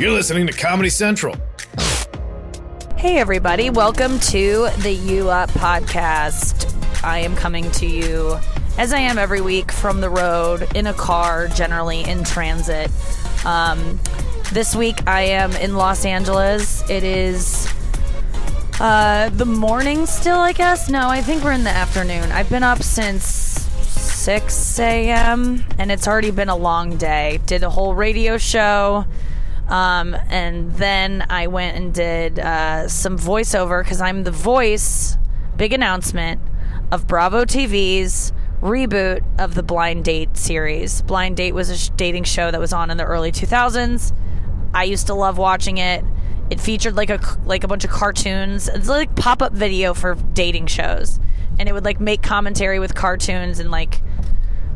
You're listening to Comedy Central. Hey, everybody. Welcome to the U Up podcast. I am coming to you, as I am every week, from the road, in a car, generally in transit. Um, this week, I am in Los Angeles. It is uh, the morning still, I guess. No, I think we're in the afternoon. I've been up since 6 a.m., and it's already been a long day. Did a whole radio show. Um, and then I went and did uh, some voiceover because I'm the voice, big announcement, of Bravo TV's reboot of the Blind Date series. Blind Date was a sh- dating show that was on in the early 2000s. I used to love watching it. It featured like a like a bunch of cartoons. It's like pop up video for dating shows, and it would like make commentary with cartoons and like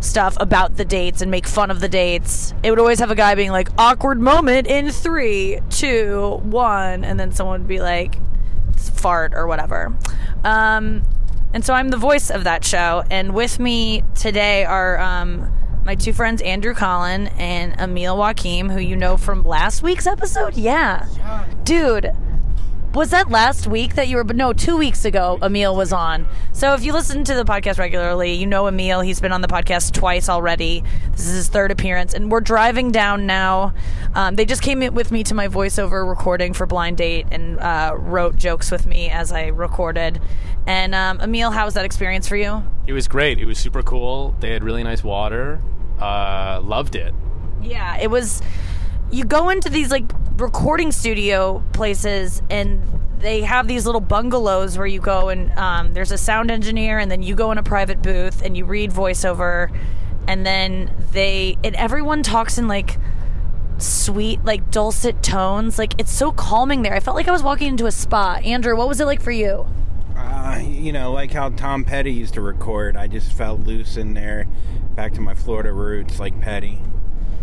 stuff about the dates and make fun of the dates. It would always have a guy being like, awkward moment in three, two, one, and then someone would be like, fart or whatever. Um, and so I'm the voice of that show. And with me today are um, my two friends, Andrew Collin and Emil Joachim, who you know from last week's episode. Yeah. Dude, was that last week that you were? No, two weeks ago, Emil was on. So if you listen to the podcast regularly, you know Emil. He's been on the podcast twice already. This is his third appearance, and we're driving down now. Um, they just came in with me to my voiceover recording for Blind Date and uh, wrote jokes with me as I recorded. And um, Emil, how was that experience for you? It was great. It was super cool. They had really nice water. Uh, loved it. Yeah, it was. You go into these like recording studio places, and they have these little bungalows where you go and um, there's a sound engineer, and then you go in a private booth and you read voiceover, and then they and everyone talks in like sweet, like dulcet tones. Like it's so calming there. I felt like I was walking into a spa. Andrew, what was it like for you? Uh, you know, like how Tom Petty used to record. I just felt loose in there, back to my Florida roots, like Petty.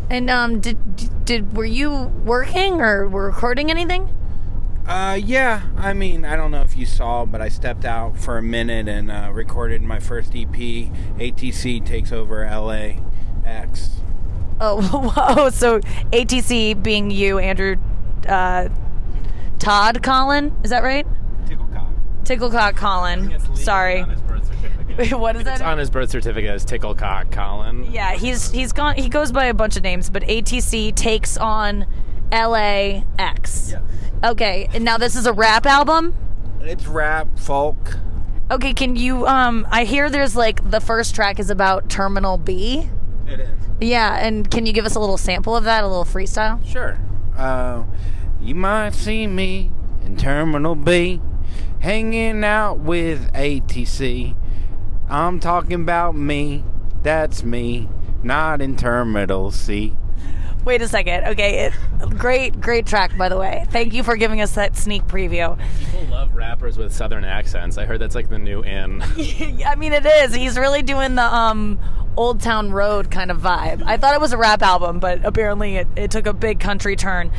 And um, did did were you working or were recording anything? Uh, yeah. I mean, I don't know if you saw, but I stepped out for a minute and uh, recorded my first EP. ATC takes over LAX. Oh, whoa. So ATC being you, Andrew, uh, Todd Collin, is that right? Ticklecock. Ticklecock Collin. Sorry. what is It's that? on his birth certificate as Ticklecock Collin. Yeah, he's he's gone. He goes by a bunch of names, but ATC takes on LAX. Okay, and now this is a rap album. It's rap, folk. Okay, can you? Um, I hear there's like the first track is about Terminal B. It is. Yeah, and can you give us a little sample of that, a little freestyle? Sure. Uh, you might see me in Terminal B, hanging out with ATC. I'm talking about me. That's me, not in Terminal C. Wait a second. Okay, it, great, great track by the way. Thank you for giving us that sneak preview. People love rappers with southern accents. I heard that's like the new in. I mean, it is. He's really doing the um, Old Town Road kind of vibe. I thought it was a rap album, but apparently it, it took a big country turn.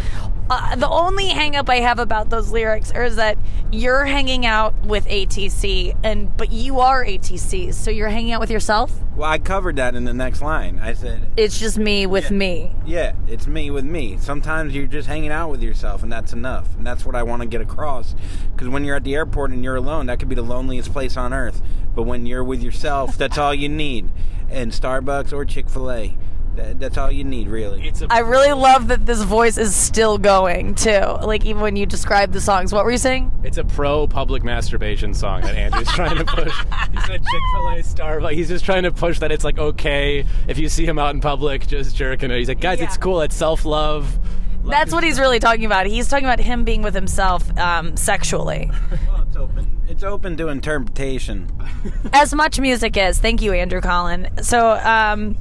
Uh, the only hang up I have about those lyrics is that you're hanging out with ATC, and but you are ATC, so you're hanging out with yourself. Well, I covered that in the next line. I said, It's just me with Yeah. me. Yeah, it's me with me. Sometimes you're just hanging out with yourself, and that's enough. And that's what I want to get across. Because when you're at the airport and you're alone, that could be the loneliest place on earth. But when you're with yourself, that's all you need. And Starbucks or Chick fil A, that, that's all you need, really. It's a I really love that this voice is still going too. Like even when you describe the songs. What were you saying? it's a pro public masturbation song that Andrew's trying to push. He said Chick Fil A, Starbucks. He's just trying to push that it's like okay if you see him out in public just jerking it. He's like, guys, it's cool. It's self love. That's what he's really talking about. He's talking about him being with himself um, sexually. Well, it's open. It's open to interpretation. as much music is. Thank you, Andrew Collin. So, um,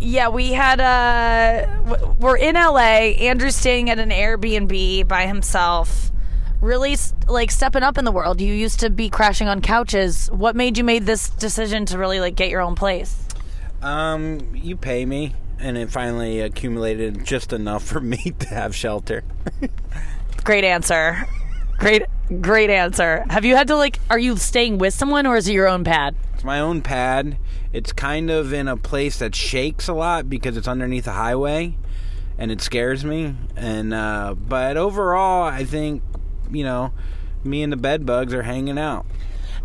yeah, we had uh, w- we're in LA. Andrew's staying at an Airbnb by himself. Really, like stepping up in the world. You used to be crashing on couches. What made you made this decision to really like get your own place? Um, you pay me, and it finally accumulated just enough for me to have shelter. Great answer. Great, great answer. Have you had to like? Are you staying with someone or is it your own pad? It's my own pad. It's kind of in a place that shakes a lot because it's underneath a highway. and it scares me. And uh, but overall, I think you know, me and the bed bugs are hanging out.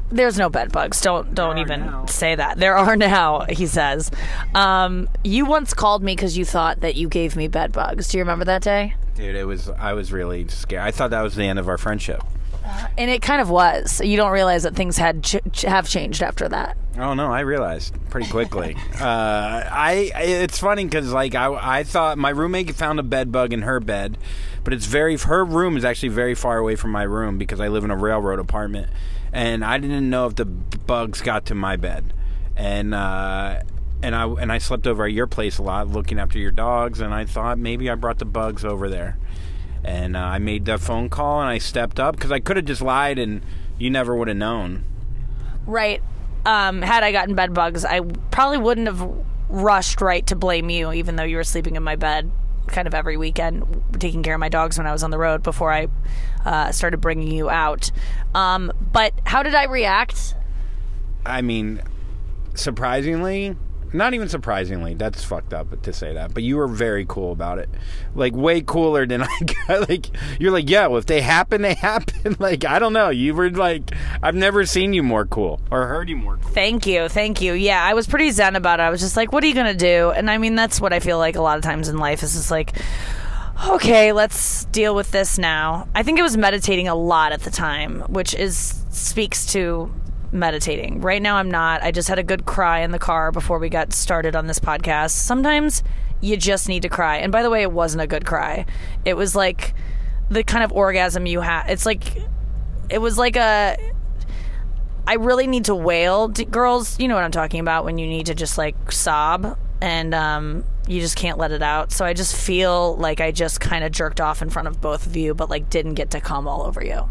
There's no bed bugs. Don't don't even now. say that. There are now, he says. Um, you once called me because you thought that you gave me bed bugs. Do you remember that day? Dude, it was I was really scared. I thought that was the end of our friendship. And it kind of was. You don't realize that things had ch- ch- have changed after that. Oh no, I realized pretty quickly. uh, I it's funny because like I I thought my roommate found a bed bug in her bed, but it's very her room is actually very far away from my room because I live in a railroad apartment, and I didn't know if the bugs got to my bed, and. uh and I and I slept over at your place a lot, looking after your dogs. And I thought maybe I brought the bugs over there. And uh, I made that phone call, and I stepped up because I could have just lied, and you never would have known. Right. Um, had I gotten bed bugs, I probably wouldn't have rushed right to blame you, even though you were sleeping in my bed kind of every weekend, taking care of my dogs when I was on the road before I uh, started bringing you out. Um, but how did I react? I mean, surprisingly, not even surprisingly, that's fucked up to say that, but you were very cool about it. Like, way cooler than I got. Like, you're like, yeah, well, if they happen, they happen. Like, I don't know. You were like, I've never seen you more cool or heard you more cool. Thank you, thank you. Yeah, I was pretty zen about it. I was just like, "What are you gonna do?" And I mean, that's what I feel like a lot of times in life is just like, okay, let's deal with this now. I think it was meditating a lot at the time, which is speaks to meditating. Right now, I'm not. I just had a good cry in the car before we got started on this podcast. Sometimes you just need to cry. And by the way, it wasn't a good cry. It was like the kind of orgasm you had. It's like it was like a I really need to wail. Girls, you know what I'm talking about when you need to just like sob and um, you just can't let it out. So I just feel like I just kind of jerked off in front of both of you, but like didn't get to come all over you.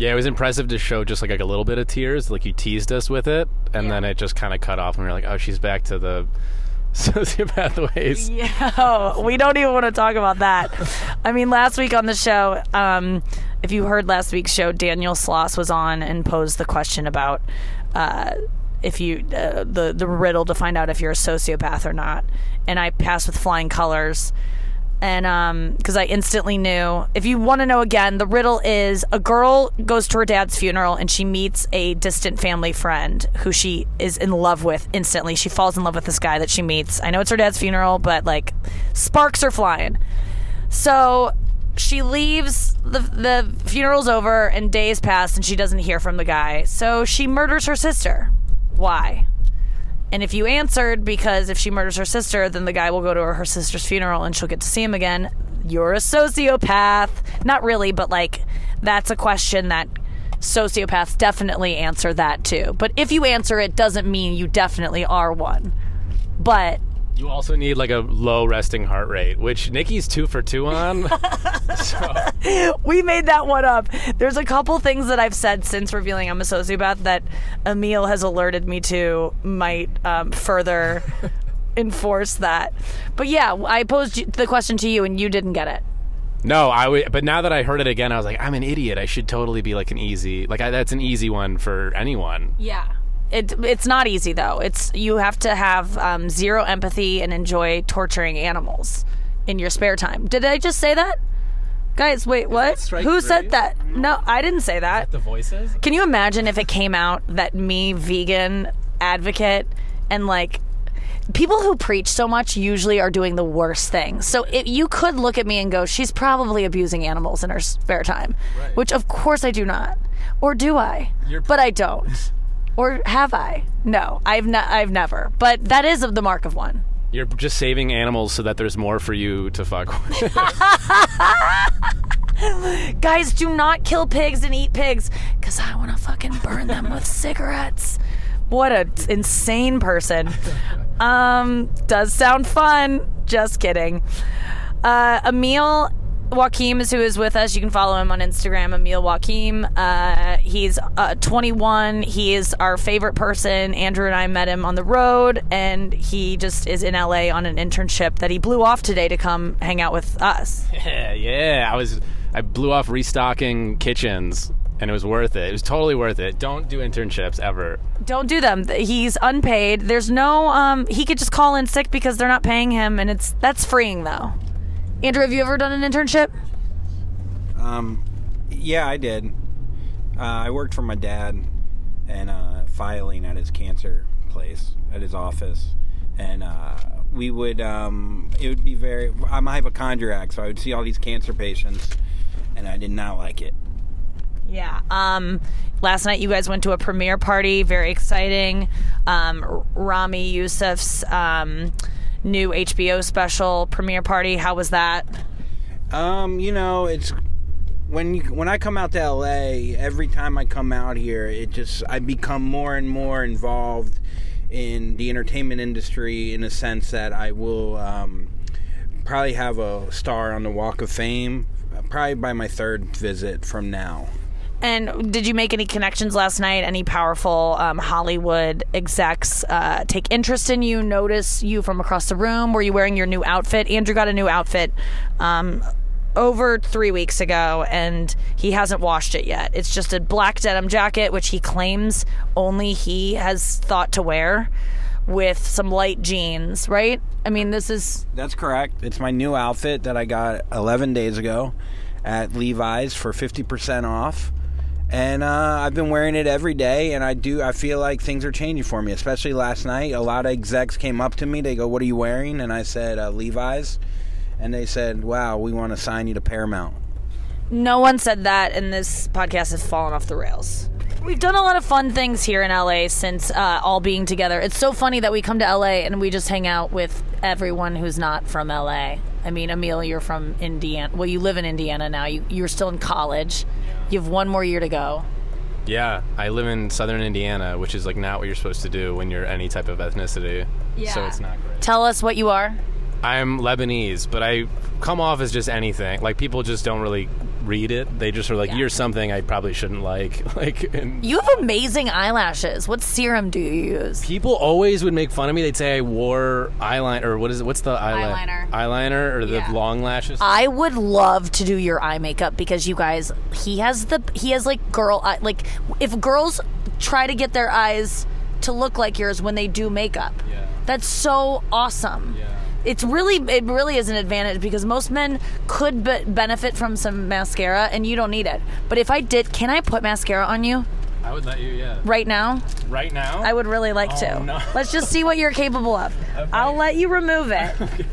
Yeah, it was impressive to show just like, like a little bit of tears. Like you teased us with it, and then it just kind of cut off, and we were like, "Oh, she's back to the sociopath ways." Yeah, we don't even want to talk about that. I mean, last week on the show, um, if you heard last week's show, Daniel Sloss was on and posed the question about uh, if you uh, the the riddle to find out if you're a sociopath or not, and I passed with flying colors. And um because I instantly knew, if you want to know again, the riddle is a girl goes to her dad's funeral and she meets a distant family friend who she is in love with instantly. She falls in love with this guy that she meets. I know it's her dad's funeral, but like sparks are flying. So she leaves the the funeral's over and days pass and she doesn't hear from the guy. So she murders her sister. Why? And if you answered because if she murders her sister, then the guy will go to her, sister's funeral and she'll get to see him again. You're a sociopath. Not really, but like that's a question that sociopaths definitely answer that too. But if you answer it doesn't mean you definitely are one. But You also need like a low resting heart rate, which Nikki's two for two on. so we made that one up. There's a couple things that I've said since revealing I'm a sociopath that Emil has alerted me to might um, further enforce that. But yeah, I posed the question to you and you didn't get it. no, I would. But now that I heard it again, I was like, I'm an idiot. I should totally be like an easy. Like I, that's an easy one for anyone. Yeah. It, it's not easy though. It's you have to have um, zero empathy and enjoy torturing animals in your spare time. Did I just say that? Guys, wait, what? Who three? said that? No, I didn't say that. The voices. Can you imagine if it came out that me, vegan advocate, and like people who preach so much usually are doing the worst thing. So it, you could look at me and go, she's probably abusing animals in her spare time, Right. which of course I do not. Or do I? You're- but I don't. Or have I? No, I've ne- I've never. But that is of the mark of one. You're just saving animals so that there's more for you to fuck with. Guys, do not kill pigs and eat pigs because I want to fucking burn them with cigarettes. What a t- insane person. Um, does sound fun. Just kidding. Uh, Emil Joaquim is who is with us. You can follow him on Instagram, Emil Joaquim. Uh, he's uh, 21. He is our favorite person. Andrew and I met him on the road, and he just is in LA on an internship that he blew off today to come hang out with us. yeah, yeah. I was. I blew off restocking kitchens, and it was worth it. It was totally worth it. Don't do internships ever. Don't do them. He's unpaid. There's no um he could just call in sick because they're not paying him and it's that's freeing though. Andrew, have you ever done an internship? Um, yeah, I did. Uh, I worked for my dad and uh, filing at his cancer place, at his office, and uh, we would. Um, it would be very. I'm a hypochondriac, so I would see all these cancer patients, and I did not like it. Yeah. Um, last night you guys went to a premiere party. Very exciting. Um, Ramy Youssef's um, new HBO special premiere party. How was that? Um, you know, it's when you, when I come out to LA, every time I come out here, it just I become more and more involved in the entertainment industry in a sense that I will um, probably have a star on the Walk of Fame uh, probably by my third visit from now. And did you make any connections last night? Any powerful um, Hollywood execs uh, take interest in you, notice you from across the room? Were you wearing your new outfit? Andrew got a new outfit um, over three weeks ago, and he hasn't washed it yet. It's just a black denim jacket, which he claims only he has thought to wear, with some light jeans, right? I mean, this is. That's correct. It's my new outfit that I got 11 days ago at Levi's for 50% off. And uh, I've been wearing it every day, and I do. I feel like things are changing for me, especially last night. A lot of execs came up to me. They go, "What are you wearing?" And I said, uh, "Levi's," and they said, "Wow, we want to sign you to Paramount." No one said that, and this podcast has fallen off the rails. We've done a lot of fun things here in LA since uh, all being together. It's so funny that we come to LA and we just hang out with everyone who's not from LA. I mean, Emil, you're from Indiana. Well, you live in Indiana now. You, you're still in college. You have one more year to go. Yeah, I live in southern Indiana, which is like not what you're supposed to do when you're any type of ethnicity. Yeah. So it's not great. Tell us what you are. I'm Lebanese, but I come off as just anything. Like people just don't really read it. They just are like, Yeah. "You're something I probably shouldn't like." Like, and You have amazing eyelashes. What serum do you use? people always would make fun of me. They'd say I wore eyeliner, or what is it? What's the eyeliner? Eyeliner. Eyeliner or the Yeah. long lashes? I would love to do your eye makeup because you guys, he has the he has like girl eye. Like if girls try to get their eyes to look like yours when they do makeup, Yeah. that's so awesome. Yeah. It's really it really is an advantage because most men could be- benefit from some mascara and you don't need it. But if I did, can I put mascara on you I would let you. Yeah. right now? Right now. I would really like Oh, to. no. Let's just see what you're capable of. I'll let you remove it.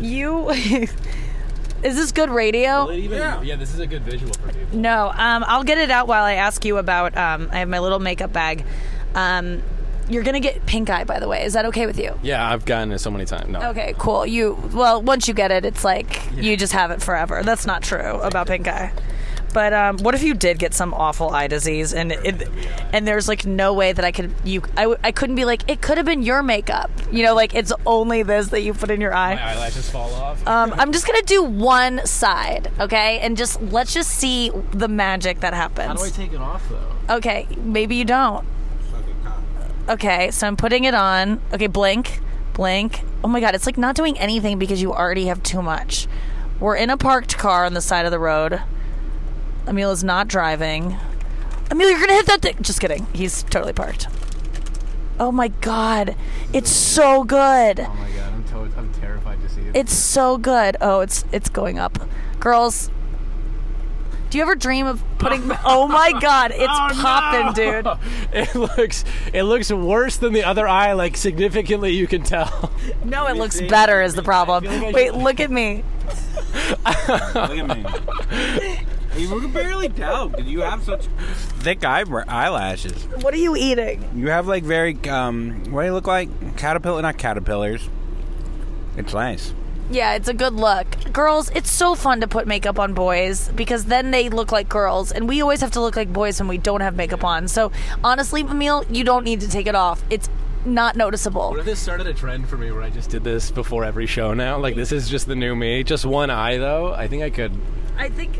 You Is this good radio? Will it even- yeah. This is a good visual for people. No, um, I'll get it out while I ask you about. Um, I have my little makeup bag. Um, you're gonna get pink eye, by the way. Is that okay with you? Yeah, I've gotten it so many times. No. Okay, cool. You well, once you get it, it's like you just have it forever. That's not true about pink eye. But um, what if you did get some awful eye disease and it, and there's like no way that I could you I, w- I couldn't be like it could have been your makeup. You know, like it's only this that you put in your eye. My eyelashes fall off. Um, I'm just gonna do one side, okay, and just let's just see the magic that happens. How do I take it off though? Okay, maybe you don't. Okay, so I'm putting it on. Okay, blink, blink. Oh my god, it's like not doing anything because you already have too much. We're in a parked car on the side of the road. Emil is not driving. Emil, you're gonna hit that thing. Just kidding. He's totally parked. Oh my god, it's so good. Oh my god, I'm, to- I'm terrified to see it. It's so good. Oh, it's it's going up. Girls, do you ever dream of putting Oh my god, it's Oh, popping, no! dude. It looks it looks worse than the other eye. Like significantly, you can tell. No, it looks better is the problem. Like Wait, should- look at me. Look at me. you can barely tell because you have such thick eyebrow- eyelashes. What are you eating? You have like very um, what do you look like? Caterpillar, not caterpillars. It's nice. Yeah, it's a good look. Girls, it's so fun to put makeup on boys because then they look like girls, and we always have to look like boys when we don't have makeup on. So, honestly, Emil, you don't need to take it off. It's not noticeable. What if this started a trend for me where I just did this before every show now? Like this is just the new me. Just one eye though. I think I could. I think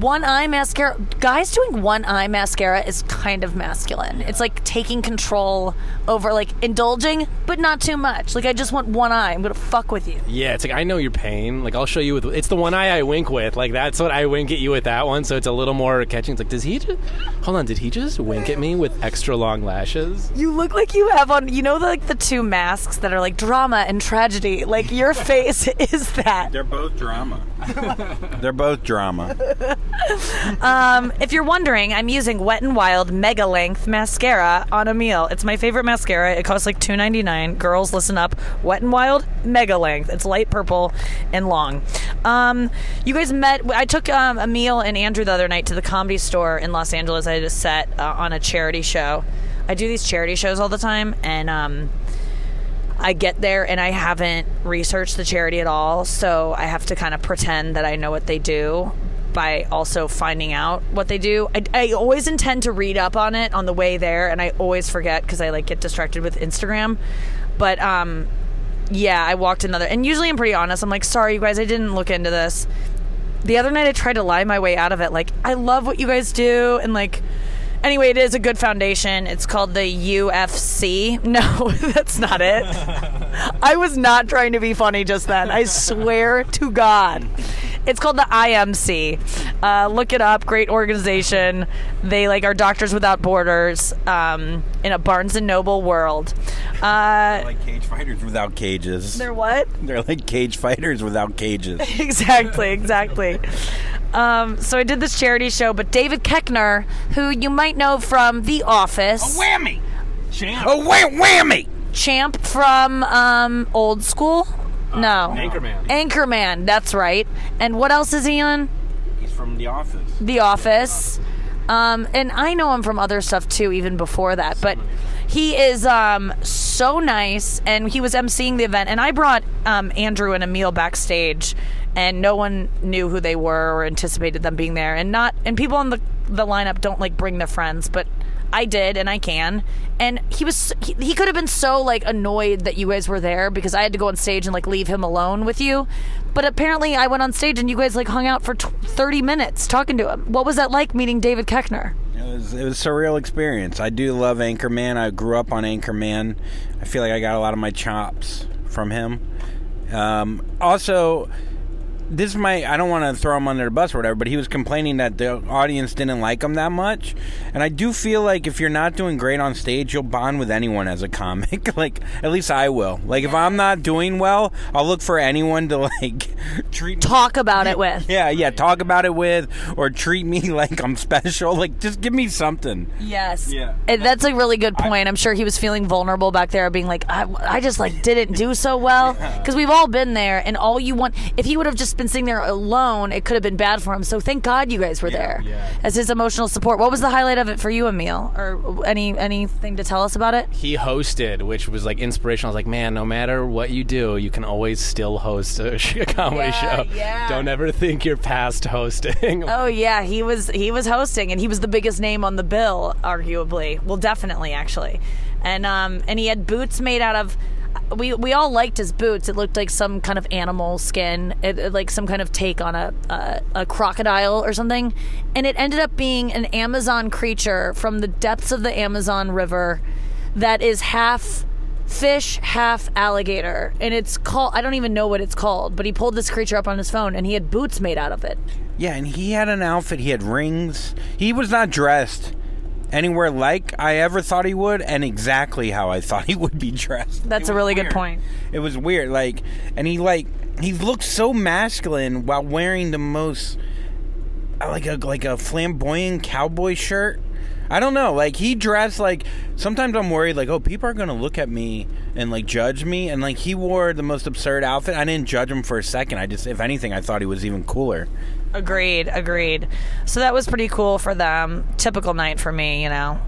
one eye mascara. Guys doing one eye mascara is kind of masculine. It's like taking control over, like indulging, but not too much. Like I just want one eye. I'm gonna fuck with you. Yeah, it's like I know your pain. Like I'll show you with. It's the one eye I wink with. Like that's what I wink at you with that one. So it's a little more catching. It's like, does he? Just, hold on, did he just wink at me with extra long lashes? You look like you have on. You know, the, like the two masks that are like drama and tragedy. Like your face is that. They're both drama. They're both drama. Um, if you're wondering, I'm using Wet n Wild Mega Length mascara on Emil. It's my favorite mascara. It costs like $2.99. Girls, listen up. Wet n Wild Mega Length. It's light purple and long. Um, you guys met. I took um, Emil and Andrew the other night to the comedy store in Los Angeles. I did a set uh, on a charity show. I do these charity shows all the time, and um, I get there and I haven't researched the charity at all, so I have to kind of pretend that I know what they do by also finding out what they do. I, I always intend to read up on it on the way there, and I always forget because I like get distracted with Instagram. But um, yeah, I walked another, and usually I'm pretty honest. I'm like, sorry, you guys, I didn't look into this. The other night I tried to lie my way out of it. Like, I love what you guys do, and like. Anyway, it is a good foundation. It's called the UFC. No, that's not it. I was not trying to be funny just then. I swear to God. It's called the IMC. Uh, look it up. Great organization. They like are Doctors Without Borders um, in a Barnes and Noble world. Uh, like cage fighters without cages. they're what? They're like cage fighters without cages. exactly, exactly. Um, so I did this charity show, but David Koechner, who you might know from The Office, A whammy! Oh, wham- whammy! Champ from um, Old School. No, Anchorman. Anchorman. That's right. And what else is he on? He's from The Office. The Office. Um, and I know him from other stuff too, even before that. But he is um, so nice, and he was emceeing the event. And I brought um, Andrew and Emil backstage, and no one knew who they were or anticipated them being there. And not and people on the the lineup don't like bring their friends, but I did, and I can. And he was he, he could have been so like annoyed that you guys were there because I had to go on stage and like leave him alone with you. But apparently, I went on stage and you guys like hung out for t- thirty minutes talking to him. What was that like meeting David Koechner? It was it was a surreal experience. I do love Anchorman. I grew up on Anchorman. I feel like I got a lot of my chops from him. Um, also, this might I don't want to throw him under the bus or whatever, but he was complaining that the audience didn't like him that much. And I do feel like if you're not doing great on stage, you'll bond with anyone as a comic. like at least I will. Like if I'm not doing well, I'll look for anyone to like treat me Talk about it with. yeah, yeah, talk about it with or treat me like I'm special. Like just give me something. Yes. Yeah. And that's a really good point. I'm sure he was feeling vulnerable back there, being like, I, I just like didn't do so well because we've all been there, and all you want. If he would have just been sitting there alone, it could have been bad for him. So thank God you guys were there yeah. as his emotional support. What was the highlight of it for you, Emil, or any anything to tell us about it? He hosted, which was like inspirational. I was like, man, no matter what you do, you can always still host a comedy Yeah, show. yeah. Don't ever think you're past hosting. Oh yeah, he was he was hosting, and he was the biggest name on the bill, arguably. Well, definitely, actually, and um, and he had boots made out of. We we all liked his boots. It looked like some kind of animal skin, it, like some kind of take on a, a a crocodile or something, and it ended up being an Amazon creature from the depths of the Amazon River, that is half fish, half alligator, and it's called. I don't even know what it's called, but he pulled this creature up on his phone, and he had boots made out of it. Yeah, and he had an outfit. He had rings. He was not dressed anywhere like I ever thought he would, and exactly how I thought he would be dressed. That's a was really good point. It was weird, like, and he like he looked so masculine while wearing the most like a like a flamboyant cowboy shirt. I don't know, like he dressed like. Sometimes I'm worried, like, oh, people are gonna look at me and like judge me, and like he wore the most absurd outfit. I didn't judge him for a second. I just, if anything, I thought he was even cooler. Agreed, agreed. So that was pretty cool for them. Typical night for me, you know.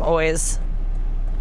Always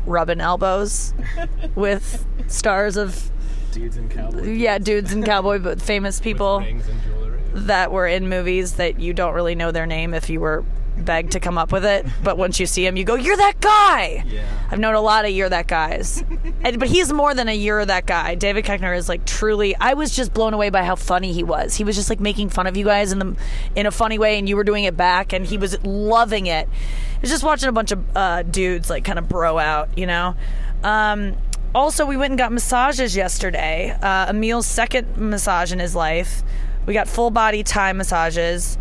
rubbing elbows with stars of Dudes in cowboy yeah, dudes and cowboy but famous people rings and jewelry. that were in movies that you don't really know their name if you were beg to come up with it, but once you see him, you go, "You're that guy." Yeah. I've known a lot of "You're that guys," and, but he's more than a "You're that guy." David Koechner is like truly. I was just blown away by how funny he was. He was just like making fun of you guys in the in a funny way, and you were doing it back, and he was loving it. I was just watching a bunch of uh, dudes like kind of bro out, you know. Um, also, we went and got massages yesterday. Uh, Emil's second massage in his life. We got full body Thai massages.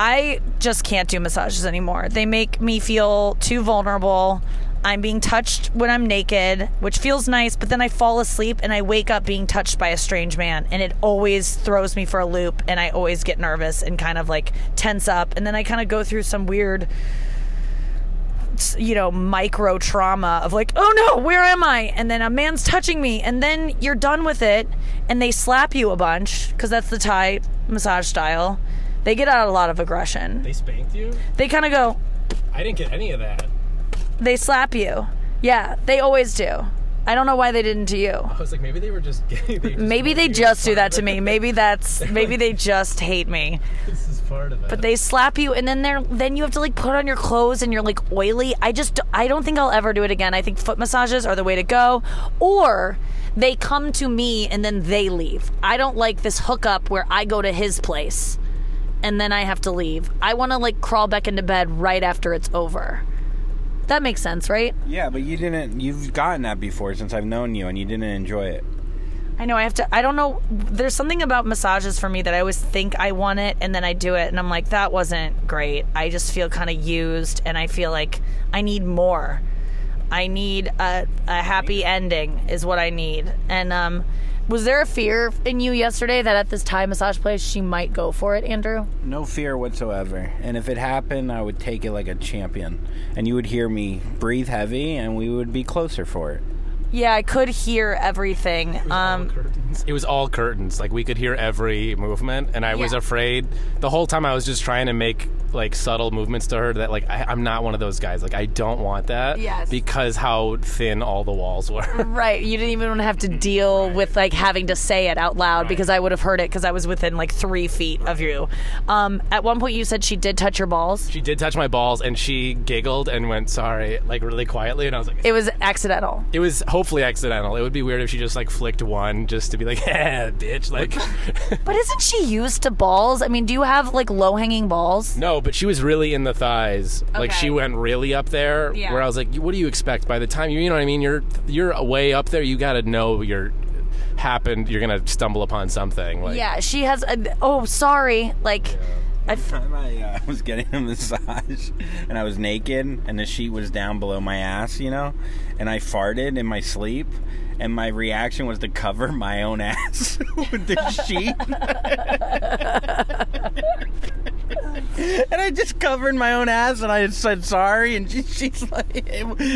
I just can't do massages anymore. They make me feel too vulnerable. I'm being touched when I'm naked, which feels nice, but then I fall asleep and I wake up being touched by a strange man, and it always throws me for a loop, and I always get nervous and kind of like tense up, and then I kind of go through some weird you know, micro trauma of like, oh no, where am I? And then a man's touching me, and then you're done with it, and they slap you a bunch because that's the Thai massage style. They get out a lot of aggression. They spanked you? They kind of go, I didn't get any of that. they slap you. Yeah, they always do. I don't know why they didn't to you. I was like, maybe they were just. They just Maybe they just do that to me. Maybe that's maybe they just hate me. This is part of it. But they slap you and then they're then you have to like put on your clothes and you're like oily. I just I don't think I'll ever do it again. I think foot massages are the way to go. Or they come to me and then they leave. I don't like this hookup where I go to his place and then I have to leave. I want to like crawl back into bed right after it's over. That makes sense, right? Yeah, but you didn't. You've gotten that before since I've known you, and you didn't enjoy it. I know I have to. I don't know. There's something about massages for me that I always think I want it, and then I do it, and I'm like, that wasn't great. I just feel kind of used, and I feel like I need more. I need a, a happy ending, is what I need. And um, was there a fear in you yesterday that at this Thai massage place she might go for it, Andrew? No fear whatsoever. And if it happened, I would take it like a champion. And you would hear me breathe heavy, and we would be closer for it. Yeah, I could hear everything. Um, curtains. It was all curtains. Like we could hear every movement, and I was afraid the whole time. I was just trying to make like subtle movements to her that like I, I'm not one of those guys. Like I don't want that. Yes. Because how thin all the walls were. Right. You didn't even have to deal with like having to say it out loud because I would have heard it because I was within like three feet of you. Um, at one point, you said she did touch your balls. she did touch my balls, and she giggled and went sorry, like really quietly, and I was like. It was accidental. it was hopefully accidental. It would be weird if she just like flicked one just to be like, "Yeah, bitch." Like, But isn't she used to balls? I mean, do you have like low hanging balls? no, but she was really in the thighs. Like Okay. she went really up there. Yeah. Where I was like, "What do you expect?" By the time you, you know what I mean, you're you're way up there. You got to know you're happened. You're gonna stumble upon something. Like, Yeah, she has. A, oh, sorry. Like, I f- time I uh, was getting a massage and I was naked and the sheet was down below my ass, you know, and I farted in my sleep. And my reaction was to cover my own ass with the sheet. and I just covered my own ass and I said sorry. And she, she's like, it,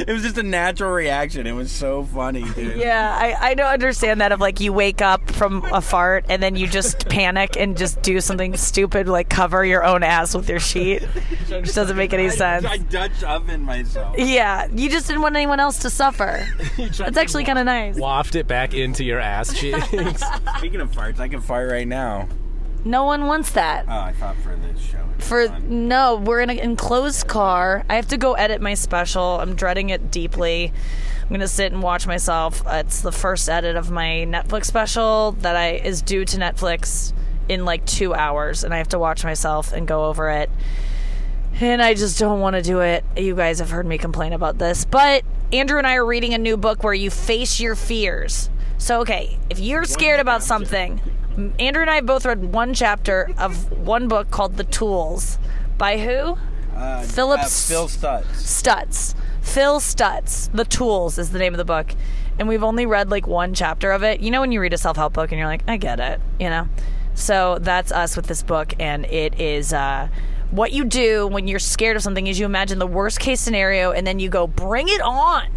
it was just a natural reaction. It was so funny, dude. yeah, I, I don't understand that of like you wake up from a fart and then you just panic and just do something stupid like cover your own ass with your sheet. Which doesn't make any sense. I, I Dutch oven myself. Yeah, you just didn't want anyone else to suffer. That's actually kind of nice. Waft it back into your ass cheeks. Speaking of farts, I can fart right now. No one wants that. Oh, I thought for this show. For fun. no, we're in an enclosed car. I have to go edit my special. I'm dreading it deeply. I'm gonna sit and watch myself. It's the first edit of my Netflix special that I is due to Netflix in like two hours, and I have to watch myself and go over it. And I just don't want to do it. You guys have heard me complain about this. But Andrew and I are reading a new book where you face your fears. So, okay, if you're scared about something, m- Andrew and I both read one chapter of one book called The Tools. By who? Uh, Phillips- uh, Phil Stutz. Stutz. Phil Stutz. The Tools is the name of the book. And we've only read like one chapter of it. You know, when you read a self help book and you're like, I get it, you know? So that's us with this book. And it is uh, what you do when you're scared of something is you imagine the worst case scenario and then you go, bring it on.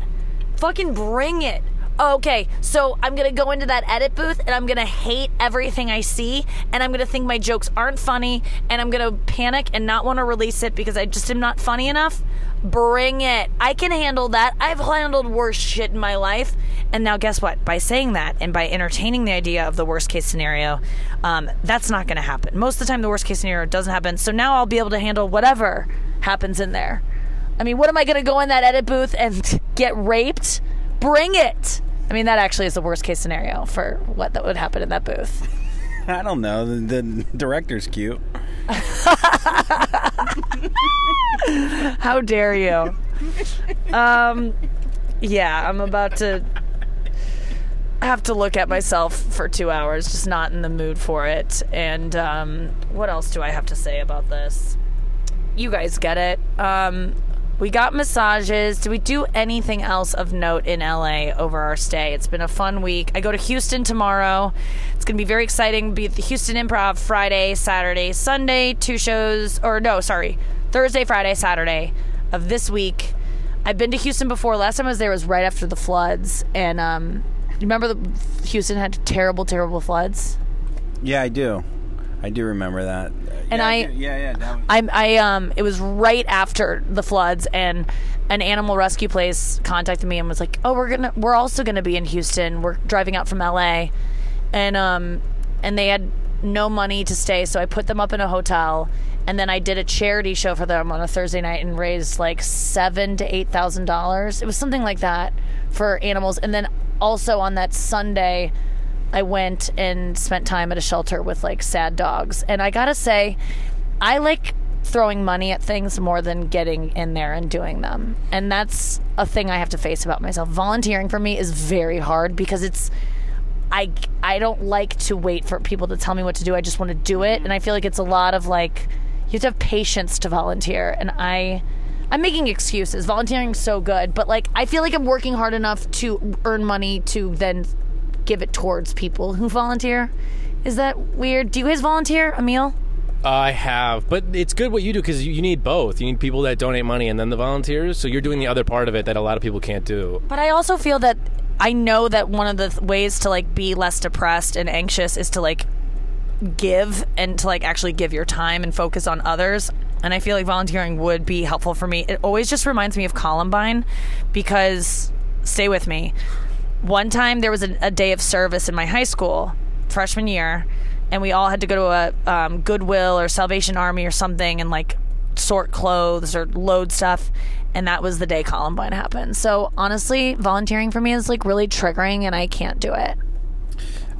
Fucking bring it. Okay, so I'm gonna go into that edit booth and I'm gonna hate everything I see, and I'm gonna think my jokes aren't funny, and I'm gonna panic and not want to release it because I just am not funny enough. Bring it. I can handle that. I've handled worse shit in my life. And now, guess what? By saying that and by entertaining the idea of the worst case scenario, um, that's not going to happen. Most of the time, the worst case scenario doesn't happen. So now I'll be able to handle whatever happens in there. I mean, what am I going to go in that edit booth and get raped? Bring it. I mean, that actually is the worst case scenario for what that would happen in that booth. I don't know. The, the director's cute. How dare you? Um, yeah, I'm about to have to look at myself for two hours, just not in the mood for it. And um, what else do I have to say about this? You guys get it. Um, we got massages. Did we do anything else of note in LA over our stay? It's been a fun week. I go to Houston tomorrow. It's going to be very exciting. Be at the Houston Improv Friday, Saturday, Sunday, two shows, or no, sorry, Thursday, Friday, Saturday of this week. I've been to Houston before. Last time I was there was right after the floods, and um, remember the Houston had terrible, terrible floods. Yeah, I do. I do remember that. And yeah, I- do. yeah, yeah. That was, I, I um it was right after the floods and an animal rescue place contacted me and was like oh we're gonna we're also gonna be in houston we're driving out from la and um and they had no money to stay so i put them up in a hotel and then i did a charity show for them on a thursday night and raised like seven to eight thousand dollars it was something like that for animals and then also on that sunday I went and spent time at a shelter with like sad dogs. And I gotta say, I like throwing money at things more than getting in there and doing them. And that's a thing I have to face about myself. Volunteering for me is very hard because it's I I don't like to wait for people to tell me what to do. I just want to do it. And I feel like it's a lot of like you have to have patience to volunteer and I I'm making excuses. Volunteering's so good, but like I feel like I'm working hard enough to earn money to then give it towards people who volunteer. Is that weird? Do you guys volunteer, Emil? I have, but it's good what you do because you, need both. You need people that donate money and then the volunteers. So you're doing the other part of it that a lot of people can't do. But I also feel that I know that one of the th- ways to like be less depressed and anxious is to like give and to like actually give your time and focus on others. And I feel like volunteering would be helpful for me. It always just reminds me of Columbine because stay with me. One time there was a, a day of service in my high school, freshman year, and we all had to go to a um, Goodwill or Salvation Army or something and like sort clothes or load stuff. And that was the day Columbine happened. So honestly, volunteering for me is like really triggering and I can't do it.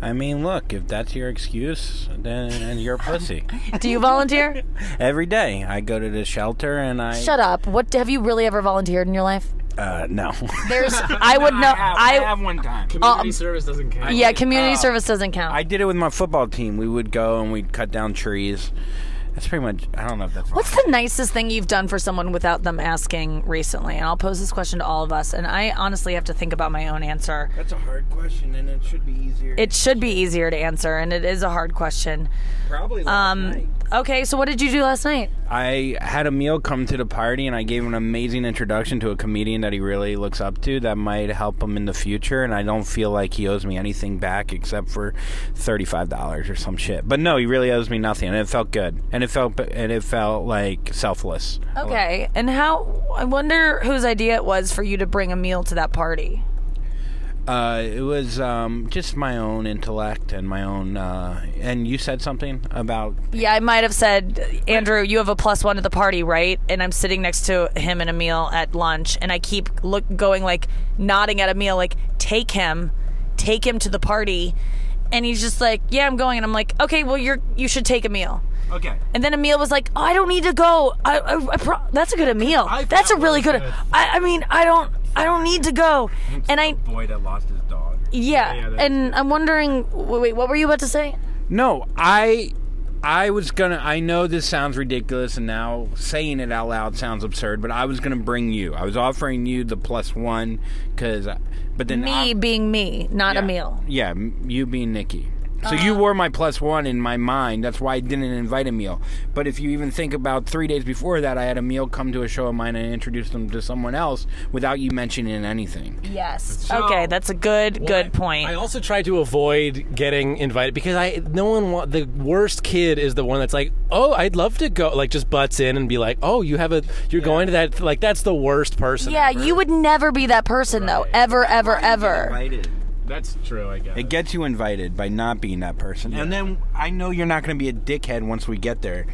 I mean, look, if that's your excuse, then you're a pussy. Do you volunteer? Every day, I go to the shelter and I. Shut up. What have you really ever volunteered in your life? Uh, no. There's I would know I, have one time. Community service doesn't count. yeah, community service doesn't count. I did it with my football team. We would go and we'd cut down trees. That's pretty much. I don't know if that's. What's the nicest thing you've done for someone without them asking recently? And I'll pose this question to all of us. And I honestly have to think about my own answer. That's a hard question, and it should be easier. It should be easier to answer, and it is a hard question. probably last Um, night. okay, so what did you do last night? I had Emil come to the party, and I gave him an amazing introduction to a comedian that he really looks up to that might help him in the future. And I don't feel like he owes me anything back except for thirty-five dollars or some shit. But no, he really owes me nothing, and it felt good, and it felt and it felt like selfless. Okay, and how? I wonder whose idea it was for you to bring Emil to that party. Uh, it was um, just my own intellect and my own. Uh, and you said something about Yeah, I might have said, Andrew, you have a plus one to the party, right? And I'm sitting next to him in Emil at lunch, and I keep look going like nodding at Emil, like take him, take him to the party, and he's just like, yeah, I'm going, and I'm like, okay, well, you're you should take Emil. Okay. And then Emil was like, oh, I don't need to go. I, I, I pro- that's a good Emil. I That's a really really good. good. I, I mean, I don't, I don't need to go. And I, boy that lost his dog. yeah, yeah, that's and I'm wondering. Wait, what were you about to say? No, I I was gonna I know this sounds ridiculous and now saying it out loud sounds absurd, but I was gonna bring you. I was offering you the plus one because but then Me I- being me, not yeah, Emil. Yeah, you being Nikki. So you uh-huh. were my plus one in my mind. That's why I didn't invite Emil. But if you even think about three days before that, I had Emil come to a show of mine and introduce them to someone else without you mentioning anything. Yes. So- oh. okay, that's a good, good point. I also try to avoid getting invited because I no one want the worst kid is the one that's like, oh, I'd love to go, like just butts in and be like, oh, you have a, you're going to that, like that's the worst person. yeah, ever. you would never be that person though, ever, ever, ever. Invited. That's true, I guess. It gets you invited by not being that person. And then I know you're not going to be a dickhead once we get there.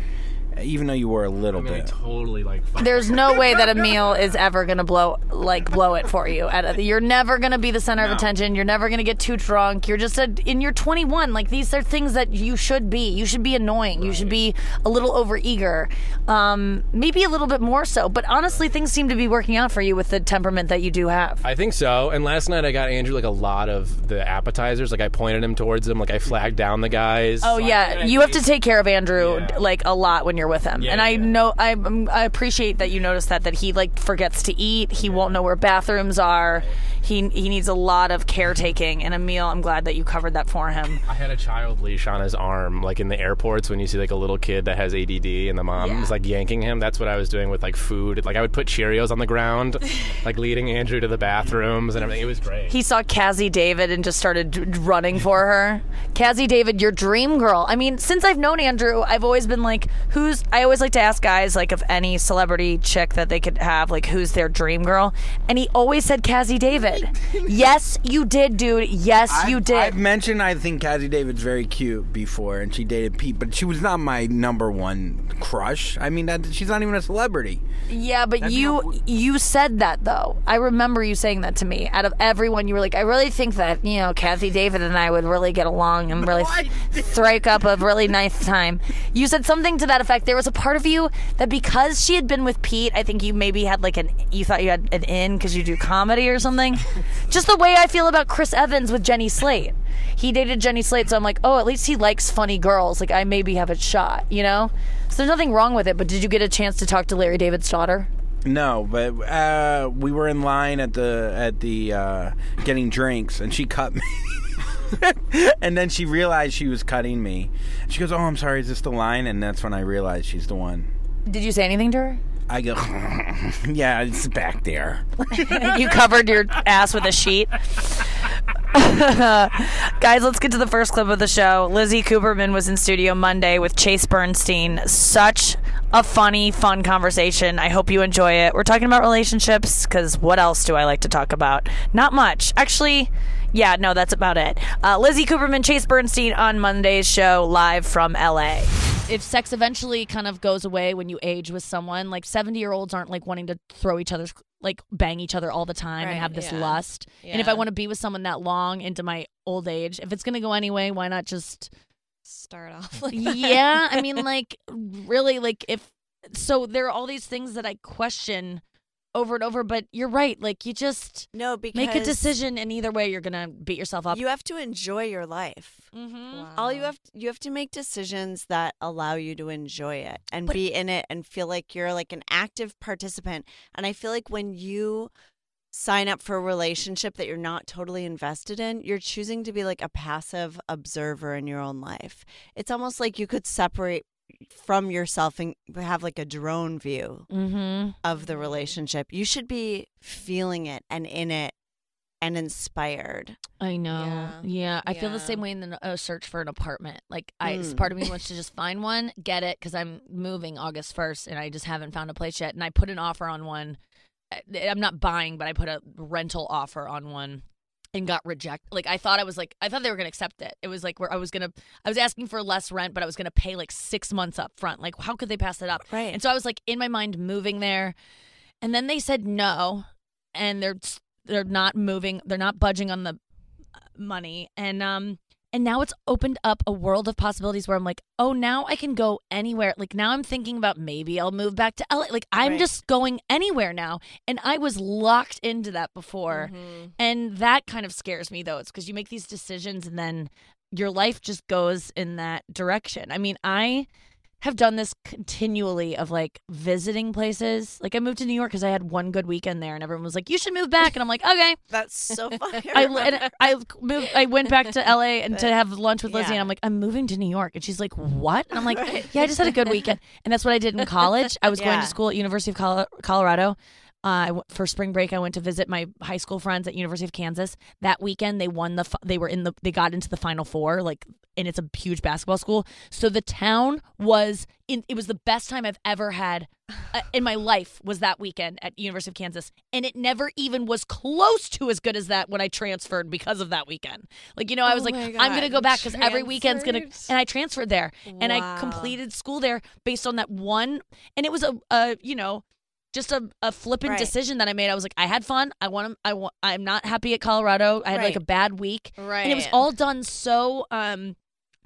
Even though you were a little I mean, I bit. totally like. fucked There's no way that Emil is ever gonna blow like blow it for you. At a, you're never gonna be the center of attention. You're never gonna get too drunk. You're just a, in your 21. Like these are things that you should be. You should be annoying. You should be a little overeager. Um, maybe a little bit more so. But honestly, things seem to be working out for you with the temperament that you do have. I think so. And last night I got Andrew like a lot of the appetizers. Like I pointed him towards them. Like I flagged down the guys. Oh So yeah, you have to take care of Andrew Yeah. like a lot when you're with him, Yeah, and I yeah. know I um, I appreciate that you notice that that he like forgets to eat. He won't know where bathrooms are. He he needs a lot of caretaking and Emil. I'm glad that you covered that for him. I had a child leash on his arm, like in the airports when you see like a little kid that has ADD and the mom is like yanking him. That's what I was doing with like food. Like I would put Cheerios on the ground, like leading Andrew to the bathrooms and everything. It was great. He saw Cazzie David and just started running for her. Cazzie David, your dream girl. I mean, since I've known Andrew, I've always been like, who's. I always like to ask guys, like, of any celebrity chick that they could have, like, who's their dream girl. And he always said Cazzie David. yes, you did, dude. Yes, you I've- did. I've mentioned I think Cazzie David's very cute before, and she dated Pete, but she was not my number one crush. I mean, that, she's not even a celebrity. Yeah, but That'd you you said that though. I remember you saying that to me. Out of everyone, you were like, I really think that you know Kathy David and I would really get along and really I strike up a really nice time. You said something to that effect. There was a part of you that because she had been with Pete, I think you maybe had like an you thought you had an in because you do comedy or something. Just the way I feel about Chris Evans with Jenny Slate. He dated Jenny Slate, so I'm like, oh, at least he likes funny girls. Like I maybe have a shot, you know. So there's nothing wrong with it. But did you get a chance to talk to Larry David's daughter? No, but uh, we were in line at the at the uh, getting drinks, and she cut me. and then she realized she was cutting me. She goes, "Oh, I'm sorry. Is this the line?" And that's when I realized she's the one. Did you say anything to her? I go, "Yeah, it's back there." you covered your ass with a sheet. Guys, let's get to the first clip of the show. Lizzie Cooperman was in studio Monday with Chase Bernstein. Such a funny, fun conversation. I hope you enjoy it. We're talking about relationships because what else do I like to talk about? Not much. Actually, yeah, no, that's about it. Uh, Lizzie Cooperman, Chase Bernstein on Monday's show live from LA. If sex eventually kind of goes away when you age with someone, like 70 year olds aren't like wanting to throw each other's, like bang each other all the time and have this yeah. lust. And if I want to be with someone that long into my old age, if it's going to go anyway, why not just Start off like yeah, I mean, like, really, like, if so, there are all these things that I question over and over, but you're right. Like, you just No, because make a decision, and either way, you're gonna beat yourself up. You have to enjoy your life. mm-hmm. All you have you have to make decisions that allow you to enjoy it and But- be in it and feel like you're like an active participant. And I feel like when you sign up for a relationship that you're not totally invested in, you're choosing to be like a passive observer in your own life. It's almost like you could separate from yourself and have like a drone view Mm-hmm. of the relationship. You should be feeling it and in it and inspired. I know. Yeah, Yeah. I feel the same way in the uh, search for an apartment. Like, I Mm. part of me wants to just find one, get it, because I'm moving August first, and I just haven't found a place yet. And I put an offer on one. I'm not buying, but I put a rental offer on one. And got rejected. Like I thought I was like I thought they were gonna accept it. It was like where I was gonna I was asking for less rent, but I was gonna pay like six months up front. Like how could they pass that up? Right. And so I was like in my mind moving there, and then they said no, and they're they're not moving, they're not budging on the uh, money, and um and now it's opened up a world of possibilities where I'm like, oh, now I can go anywhere. Like now I'm thinking about maybe I'll move back to LA. Like I'm Right. just going anywhere now, and I was locked into that before, Mhm. and that kind of scares me though. It's because you make these decisions and then your life just goes in that direction. I mean, I have done this continually of like visiting places. Like I moved to New York because I had one good weekend there, and everyone was like, "You should move back," and I'm like, "Okay." That's so funny. I and I moved. I went back to LA and to have lunch with Lizzie, and I'm like, "I'm moving to New York," and she's like, "What?" And I'm like, "Yeah, I just had a good weekend," and that's what I did in college. I was going to school at University of Colo- Colorado. Uh, I for spring break, I went to visit my high school friends at University of Kansas. That weekend, they won the. They were in the. They got into the Final Four. Like, and it's a huge basketball school. So the town was in. It was the best time I've ever had uh, in my life. Was that weekend at University of Kansas, and it never even was close to as good as that when I transferred because of that weekend. Like, you know, I Oh was like, my I'm gonna go back because every weekend's gonna. And I transferred there, and I completed school there based on that one. And it was a, a you know just a, a flippant Right. decision that I made. I was like, I had fun. I want to. I want. I'm not happy at Colorado. I had like a bad week, Right. and it was all done so um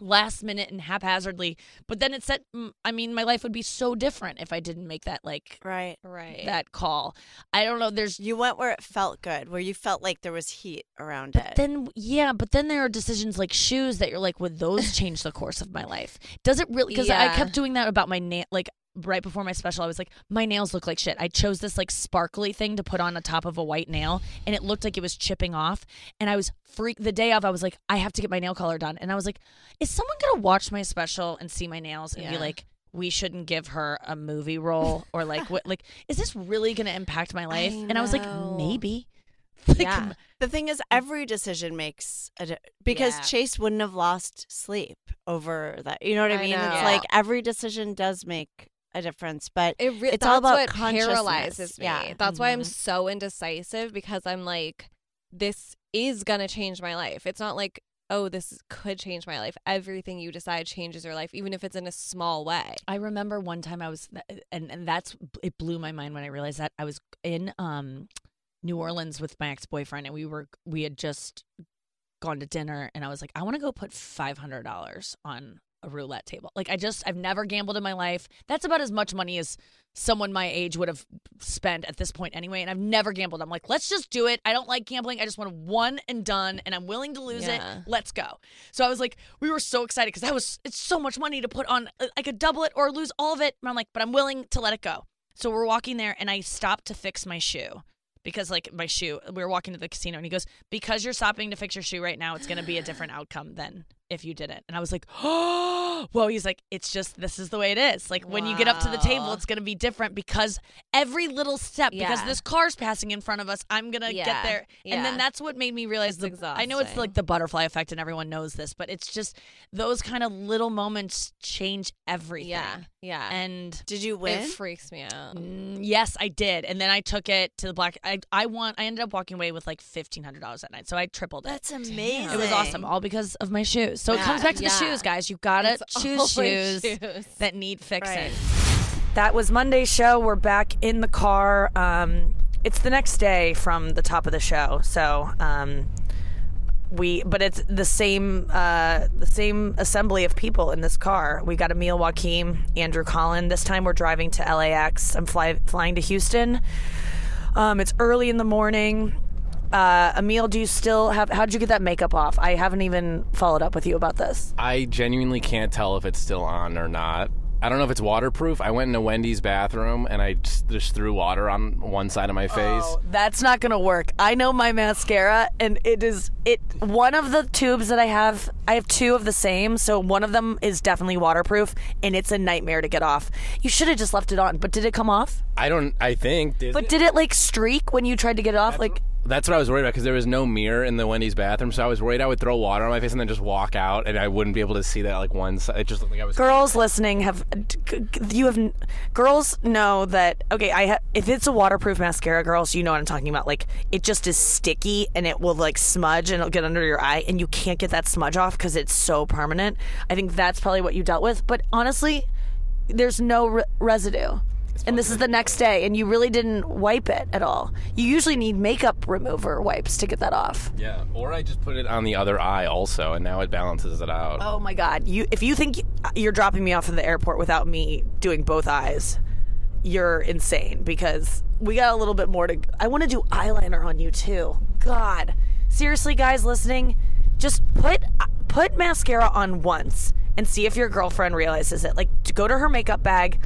last minute and haphazardly. But then it said, I mean, my life would be so different if I didn't make that like Right. right. that call. I don't know. There's You went where it felt good, where you felt like there was heat around But it. then, yeah, but then there are decisions like shoes that you're like, would those change the course of my life? Does it really? Because I kept doing that about my nail. Like right before my special, I was like, my nails look like shit. I chose this like sparkly thing to put on the top of a white nail, and it looked like it was chipping off. And I was freak. The day of, I was like, I have to get my nail color done. And I was like, is someone gonna watch my special and see my nails and be like? We shouldn't give her a movie role, or like what? Like, is this really going to impact my life? and I was like, maybe. Like, Yeah. the thing is, every decision makes a di- because Yeah. Chase wouldn't have lost sleep over that. You know what I I mean? know. It's like every decision does make a difference, but It re- It's all about paralyzes me. Yeah. That's why I'm Mhm. so indecisive because I'm like, this is gonna change my life. It's not like, oh, this could change my life. Everything you decide changes your life, even if it's in a small way. I remember one time I was, and and that's it blew my mind when I realized that I was in um New Orleans with my ex boyfriend, and we were we had just gone to dinner, and I was like, I want to go put five hundred dollars on a roulette table. Like I just I've never gambled in my life. That's about as much money as someone my age would have spent at this point anyway. And I've never gambled. I'm like, let's just do it. I don't like gambling. I just want one and done, and I'm willing to lose Yeah. it. Let's go. So I was like, we were so excited because that was it's so much money to put on. Uh, I could double it or lose all of it. And I'm like, but I'm willing to let it go. So we're walking there, and I stopped to fix my shoe because like my shoe we were walking to the casino and he goes because you're stopping to fix your shoe right now it's going to be a different outcome than if you didn't and i was like oh well he's like it's just this is the way it is like when you get up to the table it's going to be different because every little step because this car's passing in front of us i'm going to get Yeah. there and then that's what made me realize the i know it's like the butterfly effect and everyone knows this but it's just those kind of little moments change everything Yeah, yeah. and did you win? it freaks me out. Mm, yes, I did, and then I took it to the black. I I won. I ended up walking away with like fifteen hundred dollars that night, so I tripled it. That's amazing. it was awesome, all because of my shoes. So it comes back to the shoes, guys. You gotta It's choose always shoes, shoes. that need fixing. Right. That was Monday's show. We're back in the car. Um, it's the next day from the top of the show, so um, we. But it's the same, uh, the same assembly of people in this car. We got Emil Wakim, Andrew Collin. This time we're driving to LAX. I'm fly, flying to Houston. Um, it's early in the morning. Uh, Emil, do you still have? How did you get that makeup off? I haven't even followed up with you about this. I genuinely can't tell if it's still on or not. I don't know if it's waterproof. I went into Wendy's bathroom and I just, just threw water on one side of my face. Oh, that's not gonna work. I know my mascara, and it is it. One of the tubes that I have, I have two of the same. So one of them is definitely waterproof, and it's a nightmare to get off. You should have just left it on. But did it come off? I don't. I think. Did But it? did it like streak when you tried to get it off? Like That's what I was worried about because there was no mirror in the Wendy's bathroom, so I was worried I would throw water on my face and then just walk out, and I wouldn't be able to see that like one side. It just looked like I was. girls listening have you have girls know that okay i ha, if it's a waterproof mascara girls you know what i'm talking about like it just is sticky and it will like smudge and it'll get under your eye and you can't get that smudge off because it's so permanent i think that's probably what you dealt with but honestly there's no re- residue and this is the next day and you really didn't wipe it at all you usually need makeup remover wipes to get that off Yeah, or I just put it on the other eye also, and now it balances it out. Oh my god! You if you think you're dropping me off at the airport without me doing both eyes, you're insane because we got a little bit more to. I want to do eyeliner on you too. God, seriously, guys listening, just put put mascara on once and see if your girlfriend realizes it. Like, go to her makeup bag,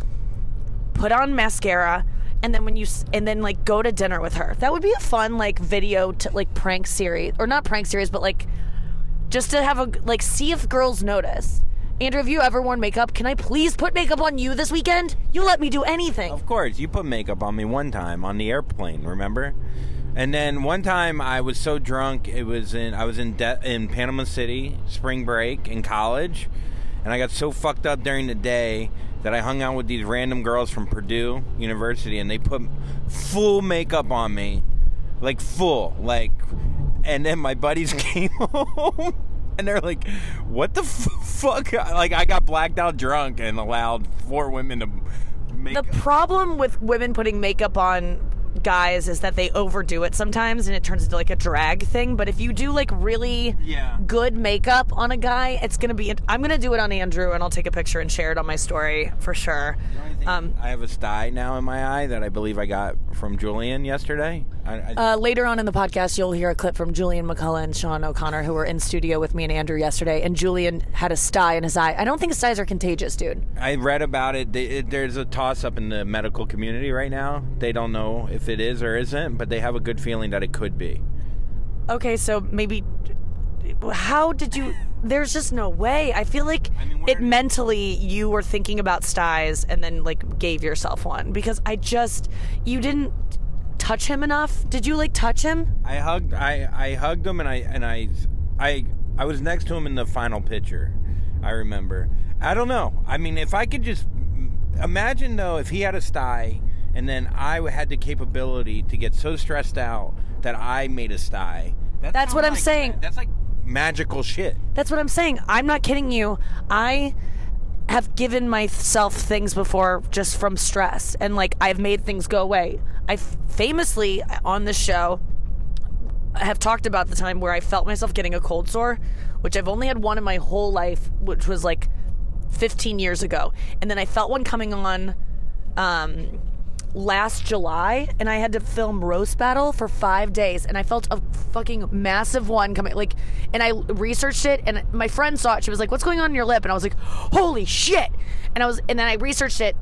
put on mascara. And then when you and then like go to dinner with her, that would be a fun like video to like prank series or not prank series, but like just to have a like see if girls notice Andrew, have you ever worn makeup? Can I please put makeup on you this weekend? You let me do anything. Of course, you put makeup on me one time on the airplane. Remember? And then one time I was so drunk, it was in I was in de- in Panama City spring break in college, and I got so fucked up during the day that I hung out with these random girls from Purdue University, and they put full makeup on me, like full, like, and then my buddies came home. And they're like, "What the f- fuck?" Like, I got blacked out drunk and allowed four women to make. The problem with women putting makeup on guys is that they overdo it sometimes and it turns into like a drag thing. But if you do like really Yeah. good makeup on a guy, it's gonna be. I'm gonna do it on Andrew and I'll take a picture and share it on my story for sure. Um, I have a sty now in my eye that I believe I got from Julian yesterday. I, I, uh, later on in the podcast, you'll hear a clip from Julian McCullough and Sean O'Connor, who were in studio with me and Andrew yesterday. And Julian had a sty in his eye. I don't think styes are contagious, dude. I read about it. They, it. There's a toss up in the medical community right now. They don't know if it is or isn't, but they have a good feeling that it could be. Okay, so maybe how did you? There's just no way. I feel like I mean, it mentally you were thinking about styes and then like gave yourself one because I just you didn't touch him enough. Did you like touch him? I hugged. I, I hugged him, and I and I I I was next to him in the final picture. I remember. I don't know. I mean, if I could just imagine though, if he had a sty, and then I had the capability to get so stressed out that I made a sty. that That's what I'm like- saying. That's like magical shit. That's what I'm saying. I'm not kidding you. I have given myself things before just from stress and like I've made things go away. I famously on this show have talked about the time where I felt myself getting a cold sore, which I've only had one in my whole life, which was like 15 years ago. And then I felt one coming on um, last July, and I had to film Roast Battle for five days, and I felt a fucking massive one coming. Like, and I researched it, and my friend saw it. She was like, "What's going on in your lip?" And I was like, "Holy shit!" And I was, and then I researched it.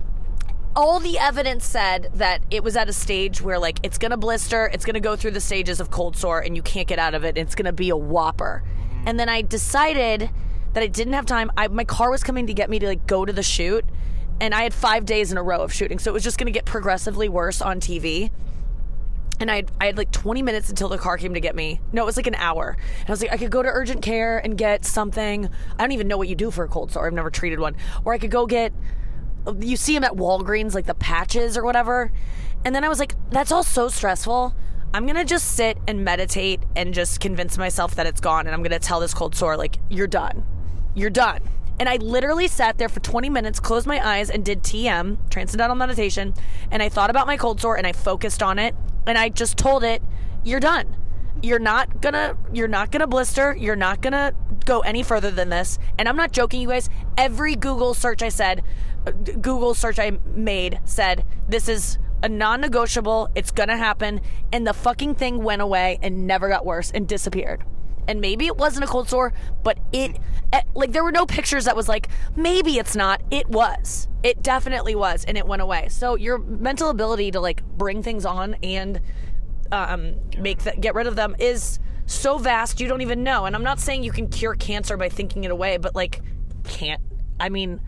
All the evidence said that it was at a stage where, like, it's gonna blister, it's gonna go through the stages of cold sore, and you can't get out of it. It's gonna be a whopper. And then I decided that I didn't have time. I, my car was coming to get me to like go to the shoot, and I had five days in a row of shooting, so it was just going to get progressively worse on TV. And I had, I had like 20 minutes until the car came to get me. No, it was like an hour. And I was like, I could go to urgent care and get something. I don't even know what you do for a cold sore. I've never treated one. Or I could go get, you see them at Walgreens, like the patches or whatever. And then I was like, that's all so stressful. I'm to just sit and meditate and just convince myself that it's gone. And I'm to tell this cold sore, like, you're done. You're done. And I literally sat there for 20 minutes, closed my eyes, and did TM, Transcendental Meditation. And I thought about my cold sore and I focused on it. And I just told it, you're done. You're not gonna you're not gonna blister. You're not gonna go any further than this. And I'm not joking, you guys. Every Google search I said, Google search I made said, this is a non-negotiable. It's gonna happen. And the fucking thing went away and never got worse and disappeared and maybe it wasn't a cold sore, but it, eh, like, there were no pictures that was like, maybe it's not. It was. It definitely was, and it went away. So your mental ability to like bring things on and um, make that get rid of them is so vast you don't even know. And I'm not saying you can cure cancer by thinking it away, but like, can't. I mean,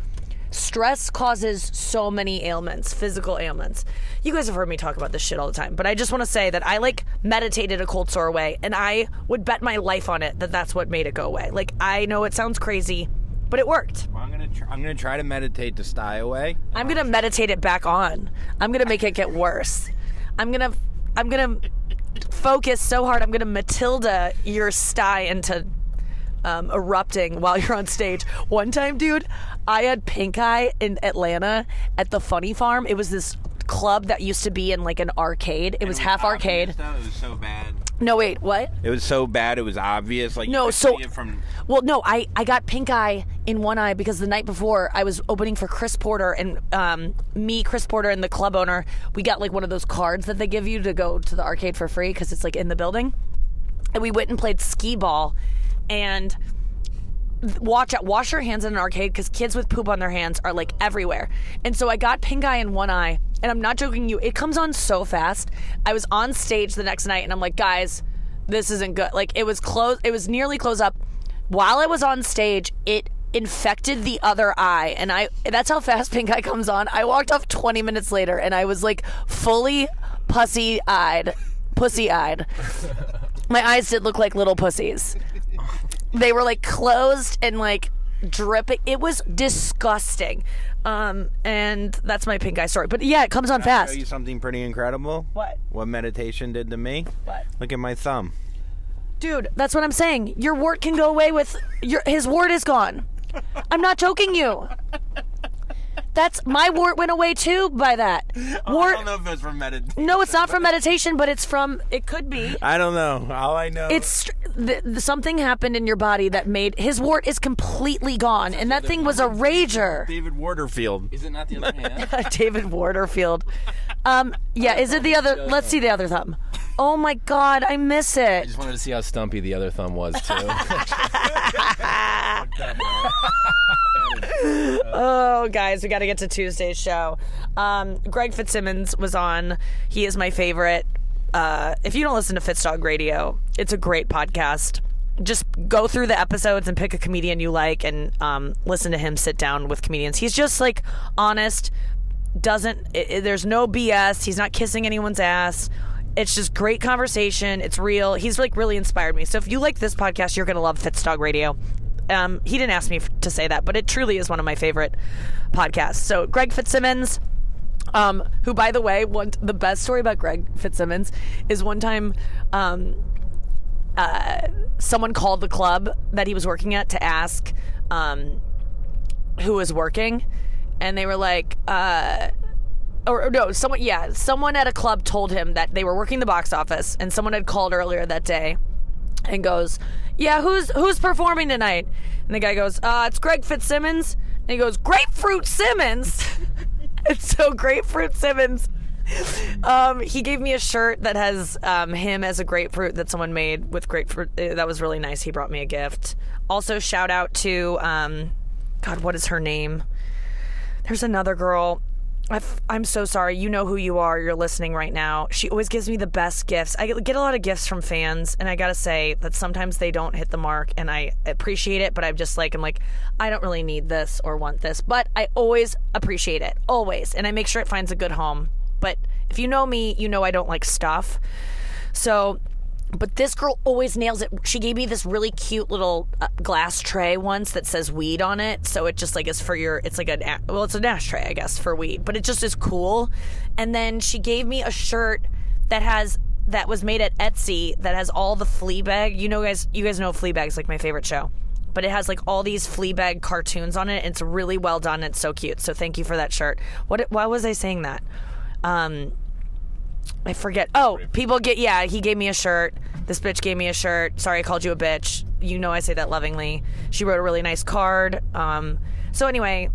stress causes so many ailments, physical ailments. You guys have heard me talk about this shit all the time, but I just want to say that I like meditated a cold sore away, and I would bet my life on it that that's what made it go away. Like I know it sounds crazy, but it worked. Well, I'm gonna tr- I'm gonna try to meditate the sty away. I'm gonna meditate it back on. I'm gonna make it get worse. I'm gonna I'm gonna focus so hard. I'm gonna Matilda your sty into um, erupting while you're on stage. One time, dude, I had pink eye in Atlanta at the Funny Farm. It was this club that used to be in like an arcade. It was half arcade. It was so bad. No, wait, what? It was so bad. It was obvious. Like No, you could so- see it from Well, no, I, I got pink eye in one eye because the night before I was opening for Chris Porter and um, me, Chris Porter, and the club owner, we got like one of those cards that they give you to go to the arcade for free because it's like in the building. And we went and played skee ball and watch out wash your hands in an arcade because kids with poop on their hands are like everywhere and so i got pink eye in one eye and i'm not joking you it comes on so fast i was on stage the next night and i'm like guys this isn't good like it was close it was nearly close up while i was on stage it infected the other eye and I that's how fast pink eye comes on. I walked off 20 minutes later and I was like fully pussy eyed, pussy eyed. My eyes did look like little pussies. They were like closed and like dripping. It was disgusting. Um, and that's my pink eye story. But yeah, it comes on Show fast. you something pretty incredible. What? What meditation did to me? What? Look at my thumb. Dude, that's what I'm saying. Your wart can go away with your his wart is gone. I'm not joking you. That's my wart went away too by that. Wart I don't know if it's from meditation. No, it's not from meditation, but it's from it could be. I don't know. All I know. It's str- th- th- something happened in your body that made his wart is completely gone and that thing was a rager. David Waterfield. Is it not the other hand? David Waterfield. Um yeah, is it the other Let's see the other thumb. Oh my god, I miss it. I it. just wanted to see how stumpy the other thumb was too. Oh, guys, we got to get to Tuesday's show. Um, Greg Fitzsimmons was on. He is my favorite. Uh, if you don't listen to Fitzdog Radio, it's a great podcast. Just go through the episodes and pick a comedian you like and um, listen to him sit down with comedians. He's just like honest, doesn't, i i- there's no BS. He's not kissing anyone's ass. It's just great conversation. It's real. He's like really inspired me. So if you like this podcast, you're to love Fitzdog Radio. Um, he didn't ask me to say that, but it truly is one of my favorite podcasts. So Greg Fitzsimmons, um, who by the way, one the best story about Greg Fitzsimmons is one time, um, uh, someone called the club that he was working at to ask, um, who was working, and they were like, uh, or, or no, someone, yeah, someone at a club told him that they were working the box office, and someone had called earlier that day, and goes, "Yeah, who's who's performing tonight?" And the guy goes, "Uh, it's Greg Fitzsimmons." And he goes, "Grapefruit Simmons." it's so Grapefruit Simmons. Um, he gave me a shirt that has um, him as a grapefruit that someone made with grapefruit. Uh, That was really nice. He brought me a gift. Also, shout out to um, God, what is her name? There's another girl. I've, I'm so sorry. You know who you are. You're listening right now. She always gives me the best gifts. I get a lot of gifts from fans, and I gotta say that sometimes they don't hit the mark, and I appreciate it. But I'm just like, I'm like, I don't really need this or want this, but I always appreciate it, always, and I make sure it finds a good home. But if you know me, you know I don't like stuff. So but this girl always nails it. She gave me this really cute little uh, glass tray once that says weed on it. So it just like is for your, it's like a, well, it's an ashtray, I guess, for weed, but it just is cool. And then she gave me a shirt that has, that was made at Etsy that has all the Fleabag. You know, guys, you guys know Fleabag's like my favorite show. But it has like all these Fleabag cartoons on it. It's really well done. It's so cute. So thank you for that shirt. What? Why was I saying that? Um, I forget. Oh, people get yeah. He gave me a shirt. This bitch gave me a shirt. Sorry, I called you a bitch. You know I say that lovingly. She wrote a really nice card. Um, so anyway,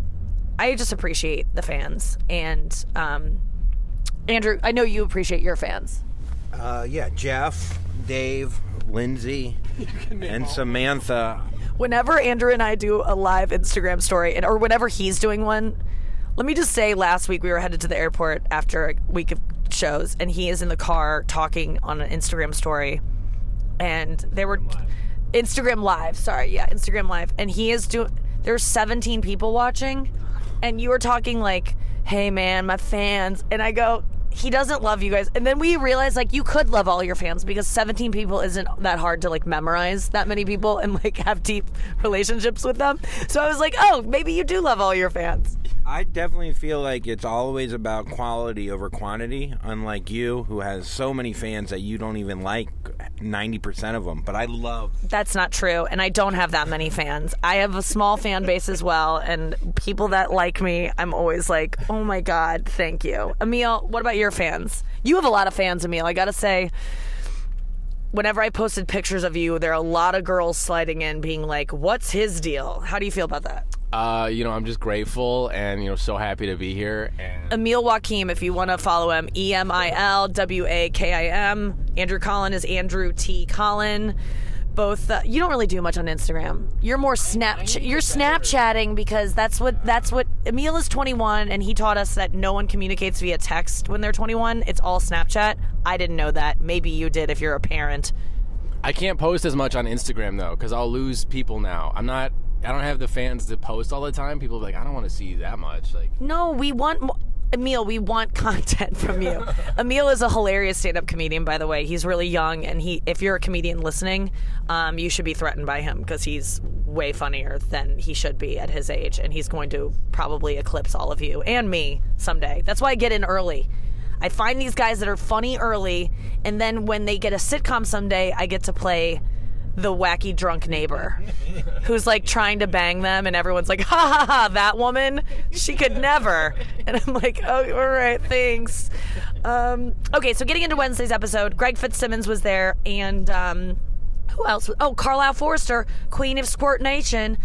I just appreciate the fans and um, Andrew. I know you appreciate your fans. Uh, yeah, Jeff, Dave, Lindsay, and Samantha. Whenever Andrew and I do a live Instagram story, and or whenever he's doing one, let me just say, last week we were headed to the airport after a week of shows, and he is in the car talking on an Instagram story, and they were Instagram live. Sorry, yeah, Instagram live, and he is doing. There's 17 people watching, and you were talking like, "Hey, man, my fans," and I go. He doesn't love you guys, and then we realized like you could love all your fans because 17 people isn't that hard to like memorize that many people and like have deep relationships with them. So I was like, oh, maybe you do love all your fans. I definitely feel like it's always about quality over quantity, unlike you, who has so many fans that you don't even like 90% of them. But I love. That's not true, and I don't have that many fans. I have a small fan base as well, and people that like me, I'm always like, oh my god, thank you. Emil, what about your fans? You have a lot of fans, Emil. I gotta say, whenever I posted pictures of you, there are a lot of girls sliding in, being like, "What's his deal?" How do you feel about that? Uh, you know, I'm just grateful and you know so happy to be here. And Emil Wakim, if you want to follow him, E M I L W A K I M. Andrew Collin is Andrew T. Collin. Both, uh, you don't really do much on Instagram. You're more snap. You're Snapchatting because that's what that's what Emil is 21, and he taught us that no one communicates via text when they're 21. It's all Snapchat. I didn't know that. Maybe you did if you're a parent. I can't post as much on Instagram though because I'll lose people now. I'm not I don't have the fans to post all the time. People be like, I don't want to see you that much. Like, No, we want mo- Emil. We want content from you. Emil is a hilarious stand-up comedian, by the way. He's really young, and he. If you're a comedian listening, um, you should be threatened by him because he's way funnier than he should be at his age, and he's going to probably eclipse all of you and me someday. That's why I get in early. I find these guys that are funny early, and then when they get a sitcom someday, I get to play the wacky drunk neighbor who's like trying to bang them and everyone's like ha ha ha that woman she could never and i'm like oh all right thanks um, okay so getting into wednesday's episode greg fitzsimmons was there and um, who else oh carlisle forrester queen of squirt nation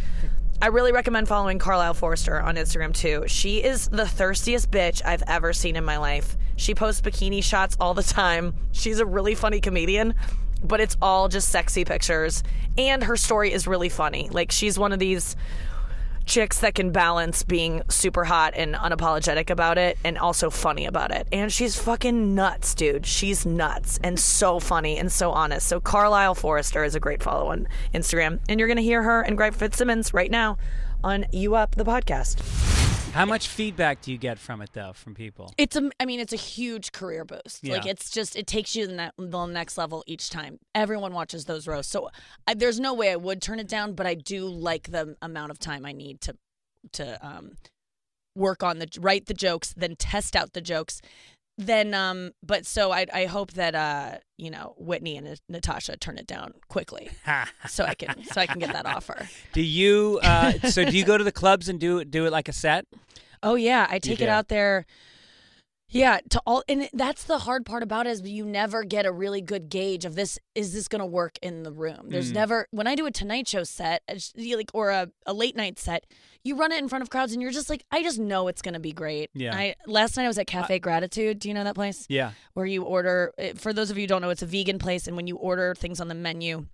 I really recommend following Carlisle Forrester on Instagram too. She is the thirstiest bitch I've ever seen in my life. She posts bikini shots all the time. She's a really funny comedian, but it's all just sexy pictures. And her story is really funny. Like, she's one of these chicks that can balance being super hot and unapologetic about it and also funny about it. And she's fucking nuts, dude. She's nuts and so funny and so honest. So Carlisle Forrester is a great follow on Instagram. And you're going to hear her and Greg Fitzsimmons right now on You Up, the podcast. How much feedback do you get from it though from people? It's a, I mean, it's a huge career boost. Like it's just, it takes you the, ne- the next level each time. Everyone watches those roasts, so I, there's no way I would turn it down. But I do like the amount of time I need to, to um, work on the write the jokes, then test out the jokes, then um. But so I, I hope that uh, you know, Whitney and Natasha turn it down quickly, so I can, so I can get that offer. Do you? Uh, so do you go to the clubs and do do it like a set? Oh yeah, I take it out there. Yeah, to all and that's the hard part about it is you never get a really good gauge of this is this going to work in the room. There's Mm. never when I do a tonight show set like or a, a late night set, you run it in front of crowds and you're just like I just know it's going to be great. Yeah. I last night I was at Cafe Gratitude. Do you know that place? Yeah. where you order for those of you who don't know it's a vegan place and when you order things on the menu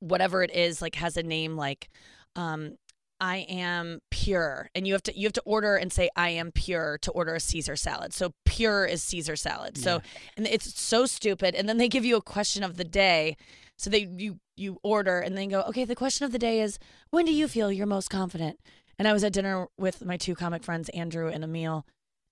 whatever it is like has a name like um I am pure and you have to you have to order and say I am pure to order a Caesar salad. So pure is Caesar salad. So and it's so stupid and then they give you a question of the day. So they you you order and then go, "Okay, the question of the day is when do you feel you're most confident?" And I was at dinner with my two comic friends Andrew and Emil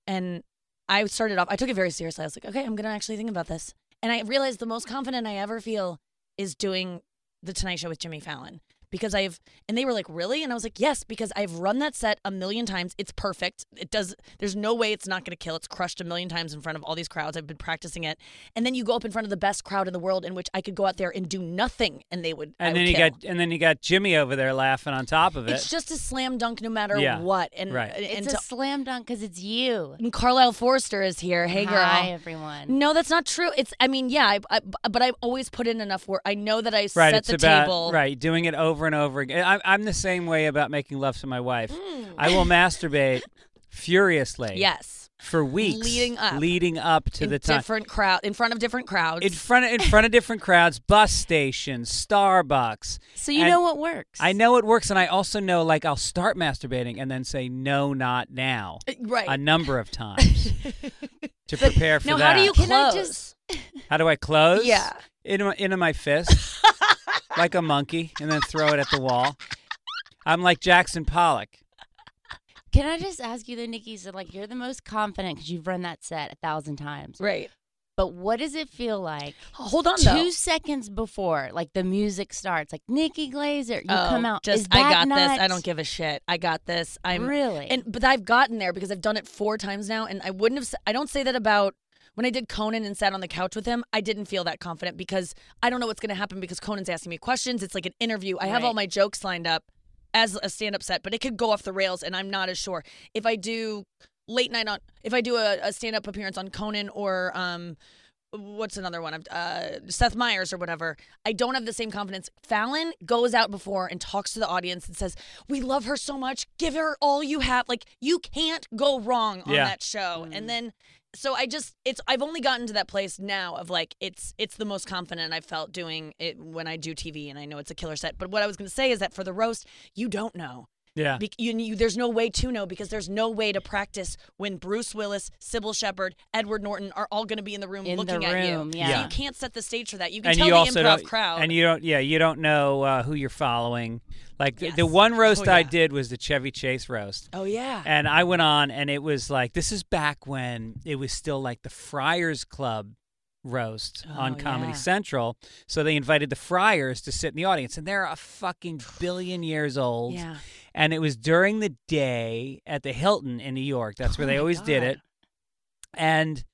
and I started off I took it very seriously. I was like, "Okay, I'm going to actually think about this." And I realized the most confident I ever feel is doing the Tonight Show with Jimmy Fallon because I've and they were like, "Really?" And I was like, "Yes, because I've run that set a million times. It's perfect. It does there's no way it's not going to kill. It's crushed a million times in front of all these crowds. I've been practicing it. And then you go up in front of the best crowd in the world in which I could go out there and do nothing and they would I And would then you kill. got and then you got Jimmy over there laughing on top of it. It's just a slam dunk no matter Yeah, what. And right. and, It's to- a slam dunk because it's you. and Carlisle Forrester is here. Hey girl. Hi, everyone. No, that's not true. It's. I mean, yeah, I, I, but I always put in enough work. I know that I right. set it's the about table. right doing it over and over again. I'm I'm the same way about making love to my wife. Mm. I will masturbate furiously. Yes. For weeks Leading up. leading up to in the time. different crowd, in front of different crowds. in front of, in front of different crowds, bus stations, Starbucks. So you And know what works. I know it works, and I also know like I'll start masturbating and then say no, not now, Uh, right. a number of times to prepare for now, that. how do you Can I close? just- How do I close? Yeah. into my, into my fist, like a monkey, and then throw it at the wall. I'm like Jackson Pollock. Can I just ask you, though, Nikki? So, like, you're the most confident because you've run that set a thousand times. right. But what does it feel like Hold on, two though. seconds before, like the music starts, like Nikki Glazer, you Oh, come out? Just Is I that got this. I don't give a shit. I got this. I'm really. And but I've gotten there because I've done it four times now, and I wouldn't have. I don't say that about when I did Conan and sat on the couch with him. I didn't feel that confident because I don't know what's going to happen because Conan's asking me questions. It's like an interview. I have all my jokes lined up as a stand-up set, but it could go off the rails, and I'm not as sure if I do late night on if I do a, a stand-up appearance on Conan or um. What's another one? Uh, Seth Meyers or whatever. I don't have the same confidence. Fallon goes out before and talks to the audience and says, "We love her so much. Give her all you have. Like you can't go wrong on Yeah. that show." And then, so I just it's I've only gotten to that place now of like it's it's the most confident I've felt doing it when I do TV, and I know it's a killer set. But what I was going to say is that for the roast, you don't know. Yeah. Be- you, you, there's no way to know because there's no way to practice when Bruce Willis, Cybill Shepherd, Edward Norton are all going to be in the room In the looking at you. yeah. So you can't set the stage for that. You can and tell you the also improv crowd. and you don't, yeah, you don't know uh, who you're following. Like the- the one roast Oh, I did was the Chevy Chase roast. oh yeah. And I went on, and it was like this is back when it was still like the Friars Club roast oh, on Oh, Comedy yeah. Central. So they invited the Friars to sit in the audience, and they're a fucking billion years old. yeah. And it was during the day at the Hilton in New York. That's where Oh they my always did it. And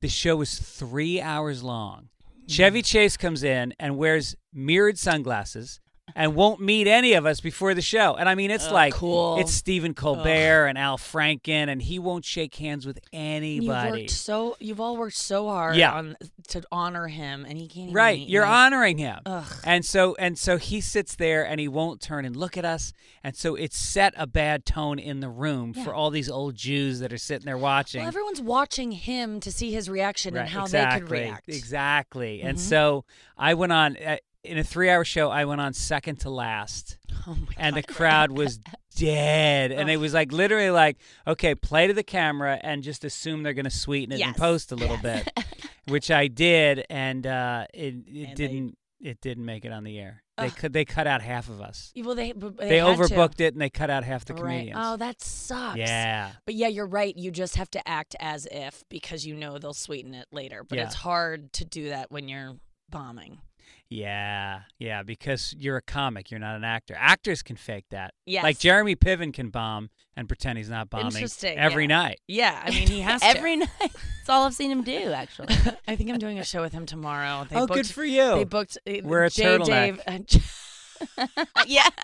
the show was three hours long. Hmm. Chevy Chase comes in and wears mirrored sunglasses and won't meet any of us before the show. And I mean, it's Oh, like cool. it's Stephen Colbert and Al Franken, and he won't shake hands with You've anybody. worked so you've all worked so hard Yeah. on to honor him, and he can't. Even Right, you're you. honoring him, Ugh. and so and so he sits there and he won't turn and look at us, and so it set a bad tone in the room Yeah. for all these old Jews that are sitting there watching. Well, everyone's watching him to see his reaction and how exactly, they could react. Exactly. And Mhm. so I went on uh, in a three-hour show. I went on second to last, Oh my and the crowd was dead. And it was like literally like, okay, play to the camera and just assume they're going to sweeten it and post a little bit, which I did, and uh, it it And didn't it didn't make it on the air. They Ugh. could they cut out half of us. Well, they but They, had to. overbooked it and they cut out half the Right. comedians. Oh, that sucks. yeah. But yeah, you're right. You just have to act as if because you know they'll sweeten it later. But Yeah. it's hard to do that when you're bombing. Yeah, yeah, because you're a comic, you're not an actor. Actors can fake that. Yes. Like Jeremy Piven can bomb and pretend he's not bombing Interesting, every yeah. night. Yeah, I mean he has to. Every night. That's all I've seen him do, actually. I think I'm doing a show with him tomorrow. They oh, booked, good for you. They booked. uh, Wear a Jay turtleneck. Dave. yeah.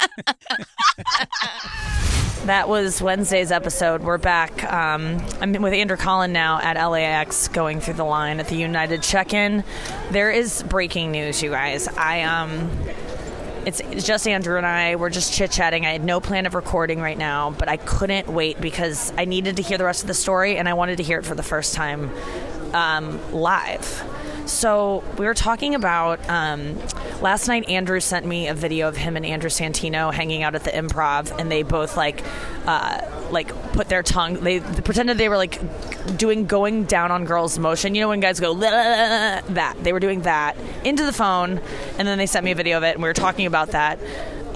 That was Wednesday's episode. We're back. Um, I'm with Andrew Collin now at LAX, going through the line at the United check-in. There is breaking news, you guys. I um, it's, just Andrew and I. We're just chit chatting. I had no plan of recording right now, but I couldn't wait because I needed to hear the rest of the story, and I wanted to hear it for the first time um, live. So we were talking about um, last night. Andrew sent me a video of him and Andrew Santino hanging out at the Improv, and they both like, uh, like put their tongue. They, they pretended they were like doing going down on girls' motion. You know when guys go that they were doing that into the phone, and then they sent me a video of it, and we were talking about that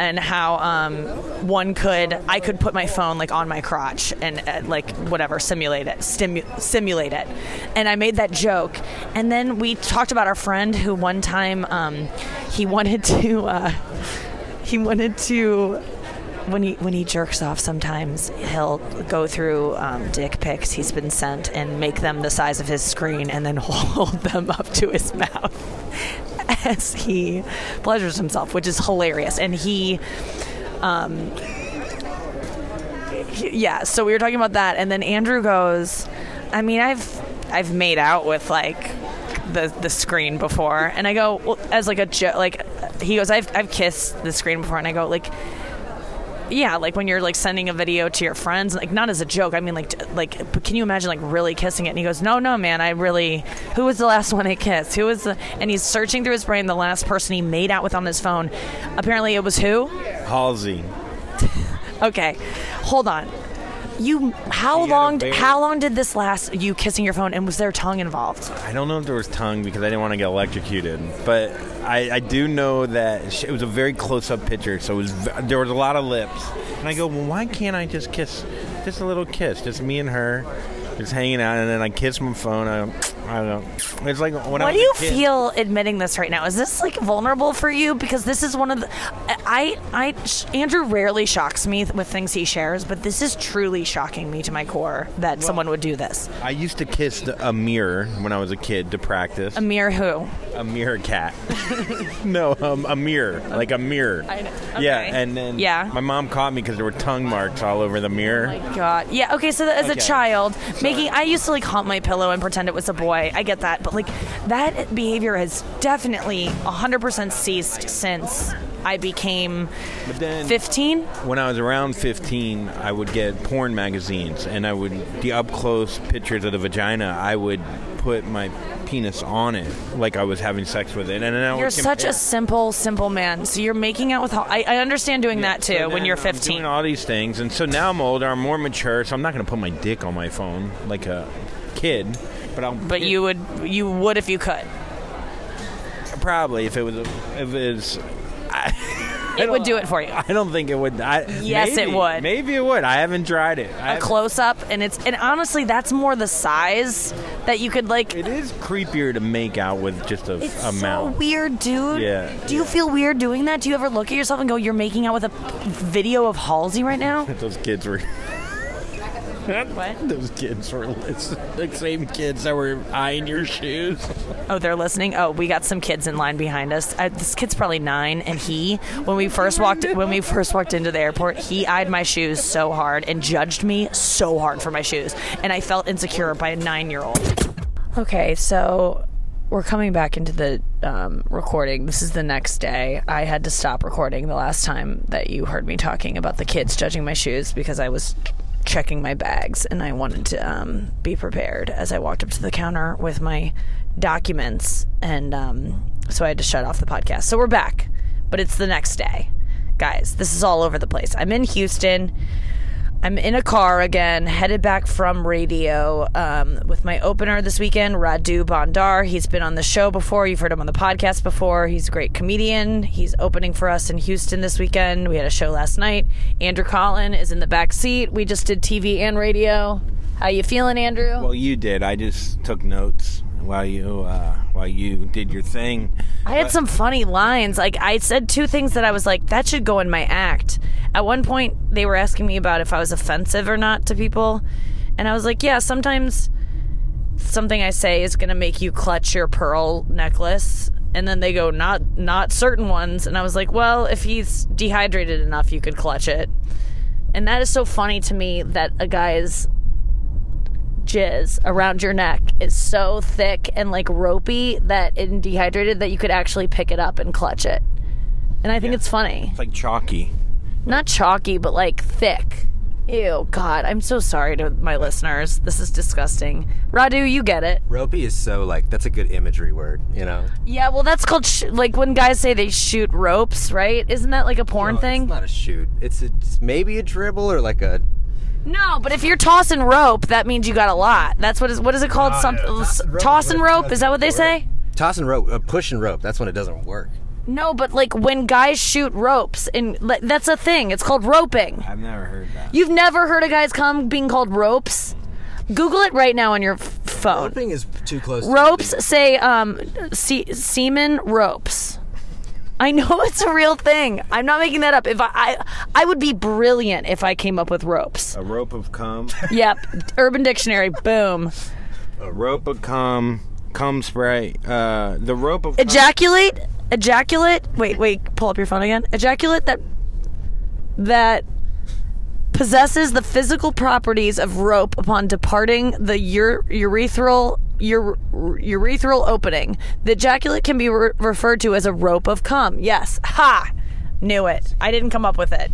and how um, one could I could put my phone like on my crotch and uh, like whatever simulate it stimu- simulate it. And I made that joke. And then we talked about our friend who one time um, he wanted to uh, he wanted to when he when he jerks off sometimes he'll go through um, dick pics he's been sent and make them the size of his screen and then hold them up to his mouth as he pleasures himself which is hilarious. And he um he- yeah so we were talking about that. And then andrew goes i mean i've i've made out with like the the screen before. And i go well, as like a joke like he goes i've i've kissed the screen before. And i go like yeah, like when you're like sending a video to your friends, like not as a joke. I mean, like, like, can you imagine like really kissing it? And he goes, no, no, man, I really. Who was the last one I kissed? Who was the? And he's searching through his brain. The last person he made out with on his phone. Apparently, it was who? Halsey. Okay, hold on. You, how He had a long? very- How long did this last? You kissing your phone, and was there tongue involved? I don't know if there was tongue because I didn't want to get electrocuted, but I, I do know that sh- it was a very close-up picture, so it was v- there was a lot of lips. And I go, well, why can't I just kiss, just a little kiss, just me and her, just hanging out, and then I kiss my phone. I, I don't. It's like when I What was do you feel admitting this right now? Is this like vulnerable for you? Because this is one of the. I, I, Andrew rarely shocks me with things he shares, but this is truly shocking me to my core that someone would do this. I used to kiss the, a mirror when I was a kid to practice. A mirror who? a mirror cat. no, um, a mirror, like a mirror. I know. Yeah, and then Yeah. my mom caught me because there were tongue marks all over the mirror. Oh my god. Yeah. Okay. So as a Okay. child, making I used to like haunt my pillow and pretend it was a boy. I get that, but like that behavior has definitely 100% ceased since I became But then 15. when I was around 15, I would get porn magazines, and I would the up close pictures of the vagina. I would put my penis on it, like I was having sex with it, and then I You're such a simple, simple man. So you're making out with. ho- I, I understand doing that too So when you're I'm 15. doing all these things, and so now I'm older, I'm more mature, so I'm not going to put my dick on my phone like a kid. But I'll. but you would, you would if you could. probably if it was if it was. It would do it for you. I don't think it would. I, Yes, it would. Maybe it would. I haven't tried it. I A close up, and it's and honestly, that's more the size that you could like. It is creepier to make out with just a, It's a so mouth. weird, dude. Yeah, Do you feel weird doing that? Do you ever look at yourself and go, "You're making out with a video of Halsey right now"? Those kids were. What? Those kids were listening. The same kids that were eyeing your shoes. Oh, they're listening. Oh, we got some kids in line behind us. Uh, this kid's probably nine, and he, when we first walked, when we first walked into the airport, he eyed my shoes so hard and judged me so hard for my shoes, and I felt insecure by a nine-year-old. Okay, so we're coming back into the um, recording. This is the next day. I had to stop recording the last time that you heard me talking about the kids judging my shoes because I was checking my bags and I wanted to um, be prepared as I walked up to the counter with my documents. And um, so I had to shut off the podcast. So we're back, but it's the next day. Guys, this is all over the place. I'm in Houston. I'm in a car again, headed back from radio um, with my opener this weekend, Radu Bandar. He's been on the show before. You've heard him on the podcast before. He's a great comedian. He's opening for us in Houston this weekend. We had a show last night. Andrew Collin is in the back seat. We just did TV and radio. How you feeling, Andrew? Well, you did. I just took notes while you uh, while you did your thing. I had some funny lines. Like I said two things that I was like, that should go in my act. At one point, they were asking me about if I was offensive or not to people, and I was like, yeah, sometimes something I say is gonna make you clutch your pearl necklace. And then they go, not not certain ones. And I was like, well, if he's dehydrated enough, you could clutch it. And that is so funny to me that a guy's jizz around your neck is so thick and like ropey that and dehydrated that you could actually pick it up and clutch it. And I think it's funny. It's like chalky. Not chalky, but like thick. Ew, God, I'm so sorry to my listeners. This is disgusting. Radu, you get it. Ropey is so like that's a good imagery word, you know. Yeah, well, that's called sh- like when guys say they shoot ropes, right? Isn't that like a porn No, thing? It's not a shoot. It's, it's maybe a dribble or like a No, but if you're tossing rope, that means you got a lot. That's what is what is it called? Some tossing rope tossing is- rope. Is that what they doesn't say? toss and rope, uh, push and rope. That's when it doesn't work. No, but like when guys shoot ropes, and like, that's a thing. It's called roping. I've never heard that. You've never heard a guy's come being called ropes? Google it right now on your phone. Roping is too close. Ropes illegal. say um, se- semen ropes. I know it's a real thing. I'm not making that up. If I, I, I would be brilliant if I came up with ropes. A rope of cum. Yep, Urban Dictionary. Boom. a rope of cum. Cum spray. Uh, the rope of cum. Ejaculate. Ejaculate. Wait, wait. Pull up your phone again. Ejaculate that that possesses the physical properties of rope upon departing the ure- urethral ure- urethral opening. The ejaculate can be re- referred to as a rope of cum. Yes. Ha. Knew it. I didn't come up with it.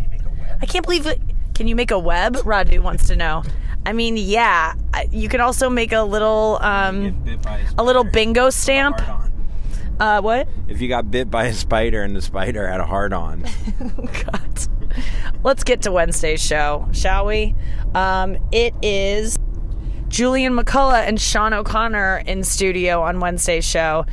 I can't believe it. Can you make a web? Radu wants to know. I mean, yeah. You can also make a little um, a little bingo stamp. Uh, what? If you got bit by a spider and the spider had a hard on. God. Let's get to Wednesday's show, shall we? Um, it is Julian McCullough and Sean O'Connor in studio on Wednesday's show.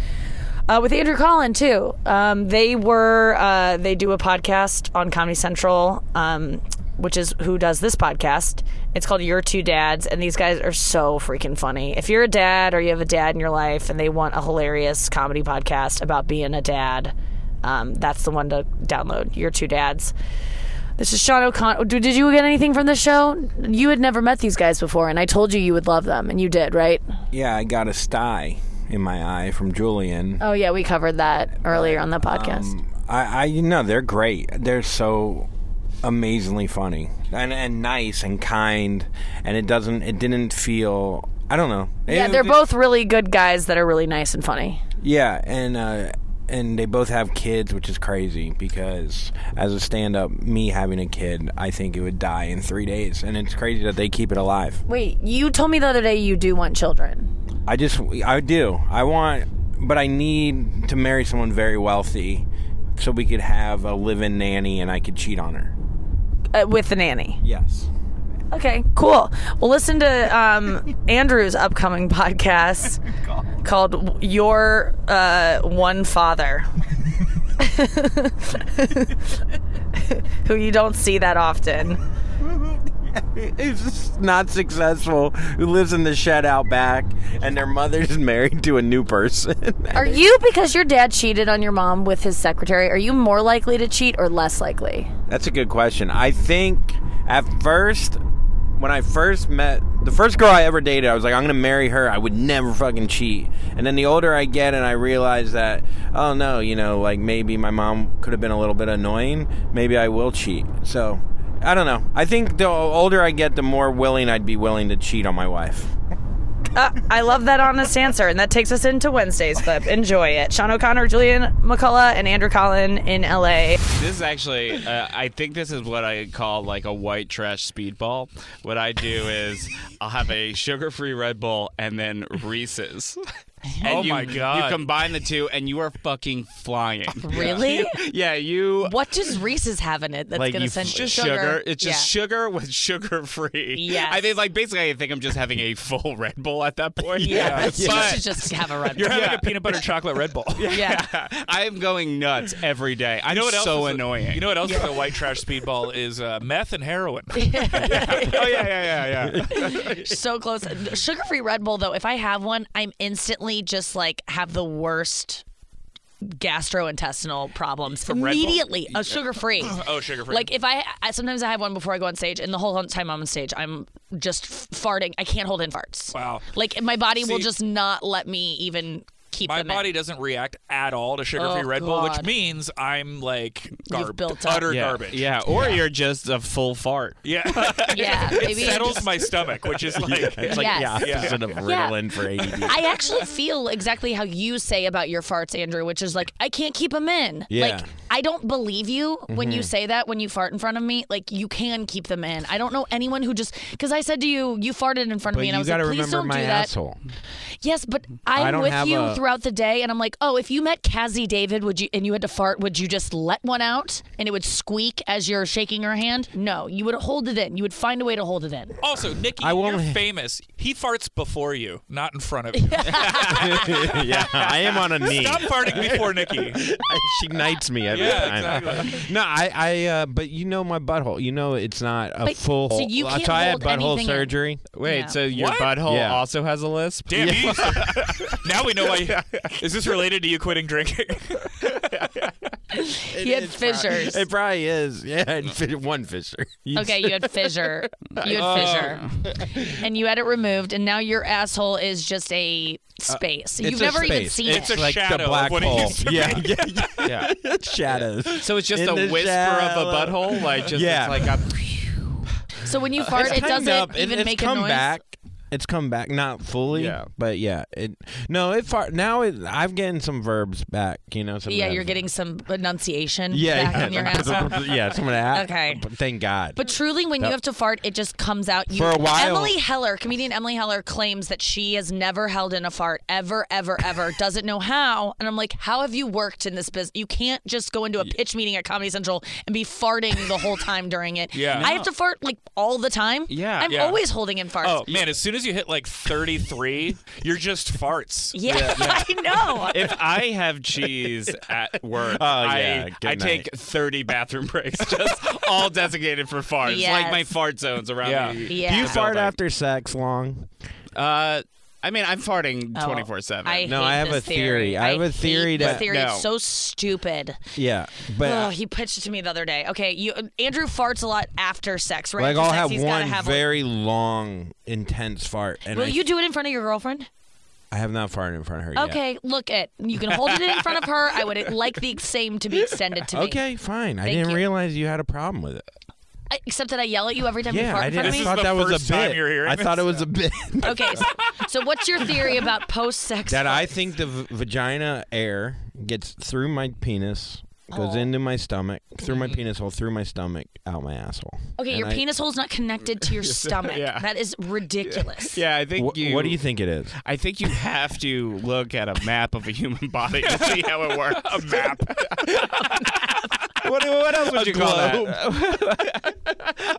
Uh, with Andrew Collin too. Um, they were uh, they do a podcast on Comedy Central, um, which is who does this podcast. It's called Your Two Dads, and these guys are so freaking funny. If you're a dad or you have a dad in your life and they want a hilarious comedy podcast about being a dad, um, that's the one to download. Your Two Dads. This is Sean O'Connor. Did you get anything from the show? You had never met these guys before, and I told you you would love them, and you did, right? yeah, I got a sty in my eye from Julian. Oh yeah, we covered that earlier on the podcast. Um, I, I, you know, they're great. They're so amazingly funny and and nice and kind, and it doesn't, it didn't feel. I don't know. yeah, It- they're it- both really good guys that are really nice and funny. Yeah, and uh, and they both have kids, which is crazy because as a stand-up, me having a kid, I think it would die in three days, and it's crazy that they keep it alive. Wait, you told me the other day you do want children. I just, I do. I want, but I need to marry someone very wealthy, so we could have a live-in nanny, and I could cheat on her. Uh, with the nanny. Yes. Okay, cool. Well, listen to um, Andrew's upcoming podcast called Your uh, One Father, who you don't see that often. Who's not successful, who lives in the shed out back, and their mother's married to a new person. Are you, because your dad cheated on your mom with his secretary, are you more likely to cheat or less likely? That's a good question. I think at first, when I first met the first girl I ever dated, I was like, I'm gonna marry her. I would never fucking cheat. And then the older I get, and I realize that, oh no, you know, like maybe my mom could have been a little bit annoying. Maybe I will cheat. So I don't know. I think the older I get, the more willing I'd be willing to cheat on my wife. Uh, I love that honest answer, and that takes us into Wednesday's clip. Enjoy it. Sean O'Connor, Julian McCullough, and Andrew Collin in LA. This is actually, uh, I think this is what I call like a white trash speedball. What I do is I'll have a sugar-free Red Bull and then Reese's. And Oh you, my God. You combine the two, and you are fucking flying. Really? Yeah, you. What does Reese's have in it that's like going to you send it's just sugar. It's just Yeah. sugar with sugar free. Yeah. I think like basically I think I'm just having a full Red Bull at that point. Yeah. You But- should just have a Red Bull. You're Bull. having a peanut butter chocolate Red Bull. Yeah. I'm going nuts every day. I'm You know what else? so is a- annoying. you know what else is a white trash speedball is uh, meth and heroin. oh yeah, yeah, yeah, yeah. so close. Sugar-free Red Bull, though, if I have one, I'm instantly just like have the worst gastrointestinal problems From Red Bull? immediately. Oh, A sugar-free. oh, sugar free. Like if I, I sometimes I have one before I go on stage, and the whole time I'm on stage, I'm just f- farting. I can't hold in farts. Wow. Like my body will See- just not let me even keep my them in. body doesn't react at all to sugar-free Oh, Red Bull, which means I'm like garb- utter yeah. garbage. Yeah, or you're just a full fart. Yeah. Yeah, it maybe settles my stomach, which is like It's like Yes. the opposite of Ritalin for ADD. I actually feel exactly how you say about your farts, Andrew, which is like I can't keep them in. Yeah. Like I don't believe you when Mm-hmm. you say that when you fart in front of me. Like you can keep them in. I don't know anyone who just because I said to you, you farted in front of but me, and I you was got to like, please remember don't my do that. asshole. Yes, but I I'm don't with have you a- throughout the day, and I'm like, oh, if you met Cazzie David, would you and you had to fart, would you just let one out and it would squeak as you're shaking your hand? No, you would hold it in. You would find a way to hold it in. Also, Nikki, I you're famous. He farts before you, not in front of you. yeah, I am on a knee. Stop farting before Nikki. she knights me every Yeah, time. exactly. No, I, I, uh, but you know my butthole. You know it's not a But- full. so you can't so I had hold butthole anything in. surgery. Wait, Yeah. so your What? butthole Yeah. also has a lisp? Damn, you used to- now we know why. You, is this related to you quitting drinking? He had fissures. It probably is. Yeah, I had fi- one fissure. You Okay, you had fissure. You had fissure. And you had it removed, and now your asshole is just a Uh, space. it's You've a never even seen It's it. a like shadow the of black what it hole. used to yeah, be. yeah, yeah, Yeah. It's shadows. So it's just In a whisper shallow- of a butthole, like just Yeah. it's like a. so when you fart, It's it doesn't up. Even it's make come a noise. back. It's come back, not fully, Yeah. but yeah. It no, it far now. It, I've getting some verbs back. You know, some Yeah, you're getting some enunciation yeah, back yeah, in your asshole. yeah, some of that. Okay. thank God. But truly, when you have to fart, it just comes out. You, For a while- Emily Heller, comedian Emily Heller, claims that she has never held in a fart ever, ever, ever. Doesn't know how. And I'm like, how have you worked in this business? You can't just go into a pitch meeting at Comedy Central and be farting the whole time during it. Yeah. I have to fart like all the time. Yeah. I'm Yeah. always holding in farts. Oh man, as soon as you hit like 33, you're just farts. yeah, I know. If I have cheese at work, Oh, yeah. I, I take 30 bathroom breaks, just all designated for farts, yes. like my fart zones around Yeah. the. Yeah. Do you fart after sex long? Uh, I mean, I'm farting Oh, 24 seven. No, hate I have this a theory. I have a hate theory this that- theory. No. It's so stupid. Yeah, but oh, he pitched it to me the other day. Okay, you Andrew farts a lot after sex, right? like After I'll sex, have he's gotta one have a- very long, intense fart, and Will I, you do it in front of your girlfriend? I have not farted in front of her yet. Okay, look it. You can hold it in front of her. I would like the same to be extended to me. Okay, fine. I Thank didn't you. realize you had a problem with it. Except that I yell at you every time you Yeah, fart I, in front did, of I me. thought that was first a time bit. you're hearing I thought it was a bit. Okay, so, so what's your theory about post-sex? that I think the v- vagina air gets through my penis, goes oh. into my stomach, through my mm. penis hole, through my stomach, out my asshole. Okay, And your I- penis hole's not connected to your stomach. Yeah. That is ridiculous. Yeah, I think Wh- you. what do you think it is? I think you have to look at a map of a human body to see how it works. a map. What, what else would you call that?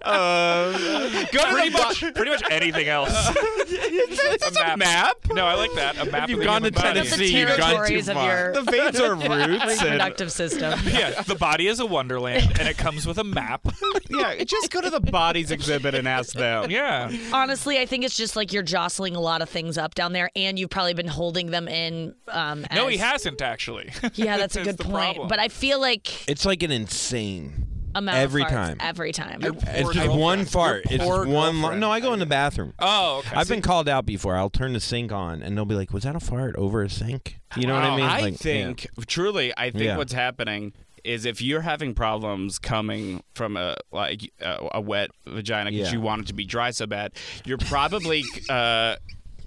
uh, go to Pretty the much, pretty much anything else. It's a map. No, I like that. A map. you've of the gone to human body. That's the Tennessee, you've gone too territories of far. your The veins are roots. and- reproductive system. Yeah, the body is a wonderland, and it comes with a map. yeah, just go to the bodies exhibit and ask them. Yeah. Honestly, I think it's just like you're jostling a lot of things up down there, and you've probably been holding them in. Um, No, as- he hasn't actually. Yeah, that's a good point. problem. But I feel like It's like an insane. amount Every of farts time. every time. It's Poor just one fart. It's poor just one. Lo- girlfriend. no, I go in the bathroom. Oh, okay. I've been called out before. I'll turn the sink on, and they'll be like, "Was that a fart over a sink?" You know what I Wow. mean? I Like, yeah. think truly, I think Yeah. what's happening is if you're having problems coming from a like a, a wet vagina because Yeah. you want it to be dry so bad, you're probably uh,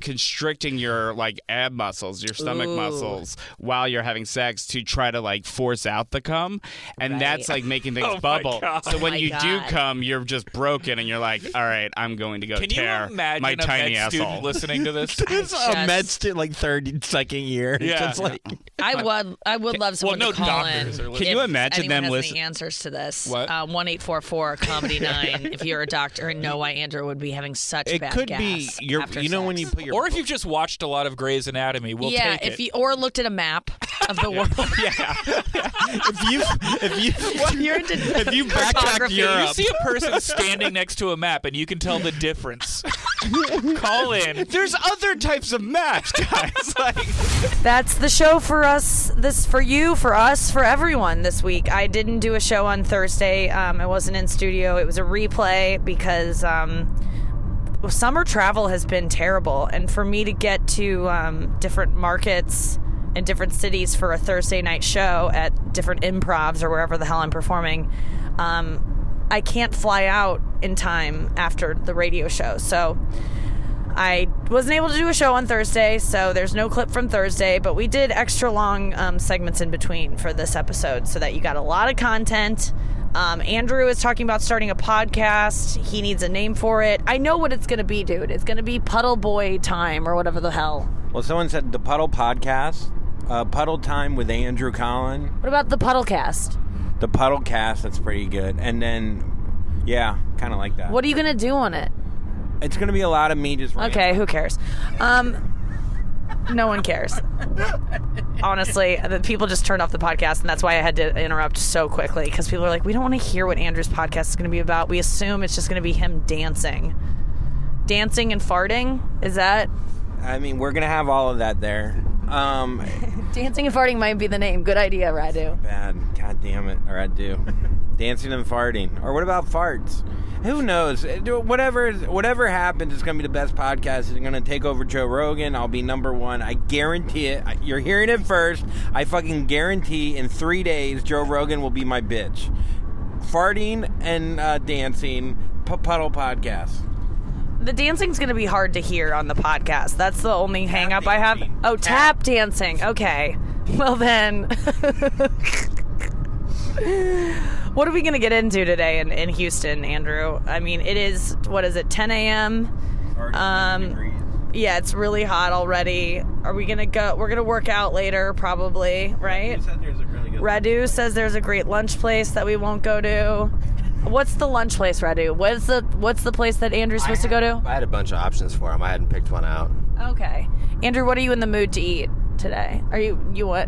constricting your like ab muscles, your stomach Ooh. muscles while you're having sex to try to like force out the cum, and Right. that's like making things Oh bubble. So Oh when my you do come, you're just broken, and you're like, all right, I'm going to go Can you tear imagine my a tiny med student asshole. listening to this? It's just- a med student, like third, second year. Yeah. just like I would, I would love someone no to call in. doctors are Can you imagine anyone them has listen- any answers to this? What? Uh, One eight four four comedy nine. If you're a doctor and know why Andrew would be having such it bad could gas be your. after You know when you put your. Or if you've just watched a lot of Grey's Anatomy, we'll yeah, take if it. you or looked at a map of the world. Yeah. If you if you You're into if you backtrack cartography. you see a person standing next to a map and you can tell the difference. Call in. There's other types of maps, guys. like. That's the show for us. This for you, for us, for everyone this week. I didn't do a show on Thursday. Um, I wasn't in studio. It was a replay because um, summer travel has been terrible, and for me to get to um, different markets in different cities for a Thursday night show at different improvs or wherever the hell I'm performing. Um, I can't fly out in time after the radio show. So I wasn't able to do a show on Thursday, so there's no clip from Thursday, but we did extra long um, segments in between for this episode so that you got a lot of content. Um, Andrew is talking about starting a podcast. He needs a name for it. I know what it's going to be, dude. It's going to be Puddle Boy Time or whatever the hell. well, someone said the Puddle Podcast, uh, Puddle Time with Andrew Collin, What about the Puddlecast? the Puddle Cast. That's pretty good. And then, yeah, kind of like that. What are you going to do on it? It's gonna be a lot of me just. Okay, who cares? Um, no one cares. Honestly, the people just turned off the podcast, and that's why I had to interrupt so quickly because people are like, "We don't want to hear what Andrew's podcast is going to be about. We assume it's just going to be him dancing, dancing and farting. Is that I mean, we're gonna have all of that there. Um, dancing and farting? Might be the name. Good idea, Radu. bad. God damn it. Or I do. Dancing and farting. Or what about farts? Who knows? Uh, Whatever whatever happens, it's gonna be the best podcast. It's gonna take over Joe Rogan. I'll be number one. I guarantee it. You're hearing it first. I fucking guarantee in three days Joe Rogan will be my bitch. Farting and uh, dancing. P- puddle podcast. The dancing's going to be hard to hear on the podcast. That's the only hang up I have. dancing. Oh, tap dancing. Okay. Well, then. what are we going to get into today in, in Houston, Andrew? I mean, it is, what is it, 10 a.m.? Um, yeah, it's really hot already. Are we going to go? We're going to work out later, probably, right? Radu says there's a great lunch place that we won't go to. What's the lunch place, Radu? What's the what's the place that Andrew's supposed to go to? I had a bunch of options for him. I hadn't picked one out. Okay. Andrew, what are you in the mood to eat today? Are you you what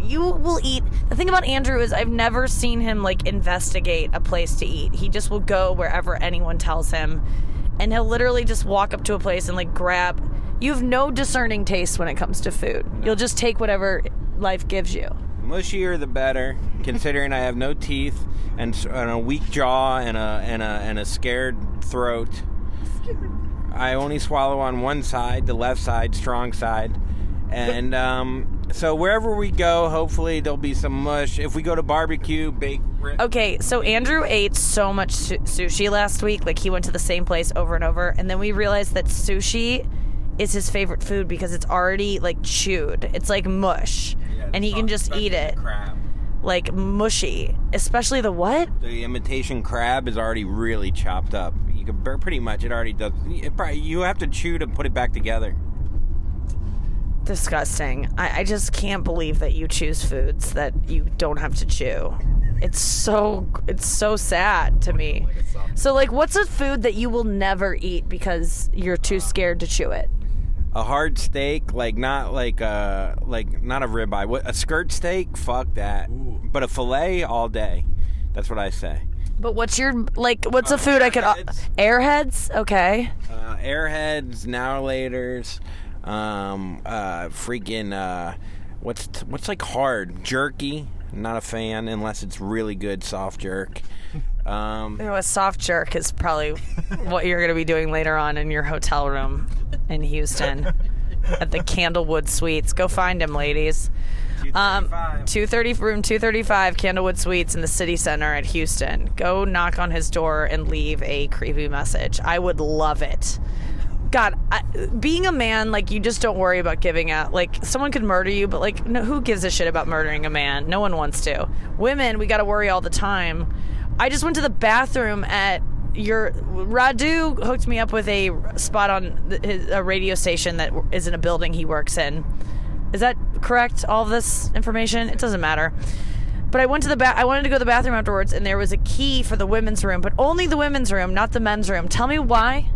you will eat. The thing about Andrew is I've never seen him like investigate a place to eat. He just will go wherever anyone tells him. And he'll literally just walk up to a place and like grab you have no discerning taste when it comes to food. You'll just take whatever life gives you. mushier the better considering i have no teeth and, and a weak jaw and a and a and a scared throat i only swallow on one side the left side strong side and um So wherever we go, hopefully there'll be some mush. If we go to barbecue, bake. Okay, so Andrew ate so much su- sushi last week. Like he went to the same place over and over, and then we realized that sushi is his favorite food because it's already like chewed. It's like mush, and he can just eat it like mushy. Especially the what? The imitation crab is already really chopped up. You can pretty much it already does. It probably, you have to chew to put it back together. Disgusting. I, I just can't believe that you choose foods that you don't have to chew. It's so it's so sad to me. So like what's a food that you will never eat because you're too scared to chew it? A hard steak, like not like a like not a ribeye. What a skirt steak? Fuck that. But a fillet all day. That's what I say. But what's your like what's a food I could uh, Airheads? Okay. Uh, airheads, now laters, um, uh, freaking uh, what's what's like hard jerky. Not a fan unless it's really good soft jerk. Um, You know, a soft jerk is probably what you're going to be doing later on in your hotel room in Houston at the Candlewood Suites. Go find him, ladies. Um, 230 room 235 Candlewood Suites in the city center at Houston. Go knock on his door and leave a creepy message. I would love it. God, I, being a man, like you just don't worry about giving out. Like someone could murder you, but like no, who gives a shit about murdering a man? No one wants to. Women, we got to worry all the time. I just went to the bathroom at your Radu hooked me up with a spot on his, a radio station that is in a building he works in. Is that correct? All this information? It doesn't matter. But I went to the ba- I wanted to go to the bathroom afterwards, and there was a key for the women's room, but only the women's room, not the men's room. Tell me why.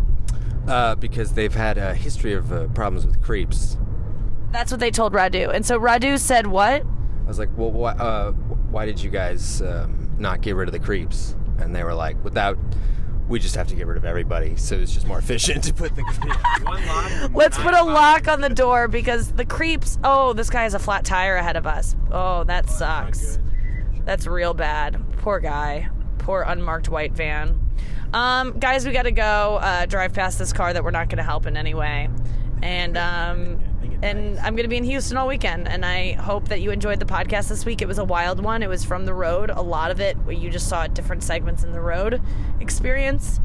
Uh, because they've had a history of uh, problems with creeps. That's what they told Radu. And so Radu said, "What? I was like, well, why, uh, why did you guys um, not get rid of the creeps? And they were like, without, we just have to get rid of everybody. So it's just more efficient to put the. Let's put a lock on the door because the creeps. Oh, this guy has a flat tire ahead of us. Oh, that sucks. That's real bad. Poor guy. Poor unmarked white van. Um, guys, we got to go uh, drive past this car that we're not going to help in any way. And um, and I'm going to be in Houston all weekend. And I hope that you enjoyed the podcast this week. It was a wild one. It was from the road. A lot of it, you just saw different segments in the road experience.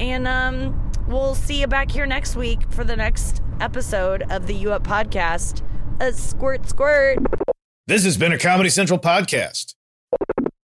And um, we'll see you back here next week for the next episode of the U Up podcast. A squirt, squirt. This has been a Comedy Central podcast.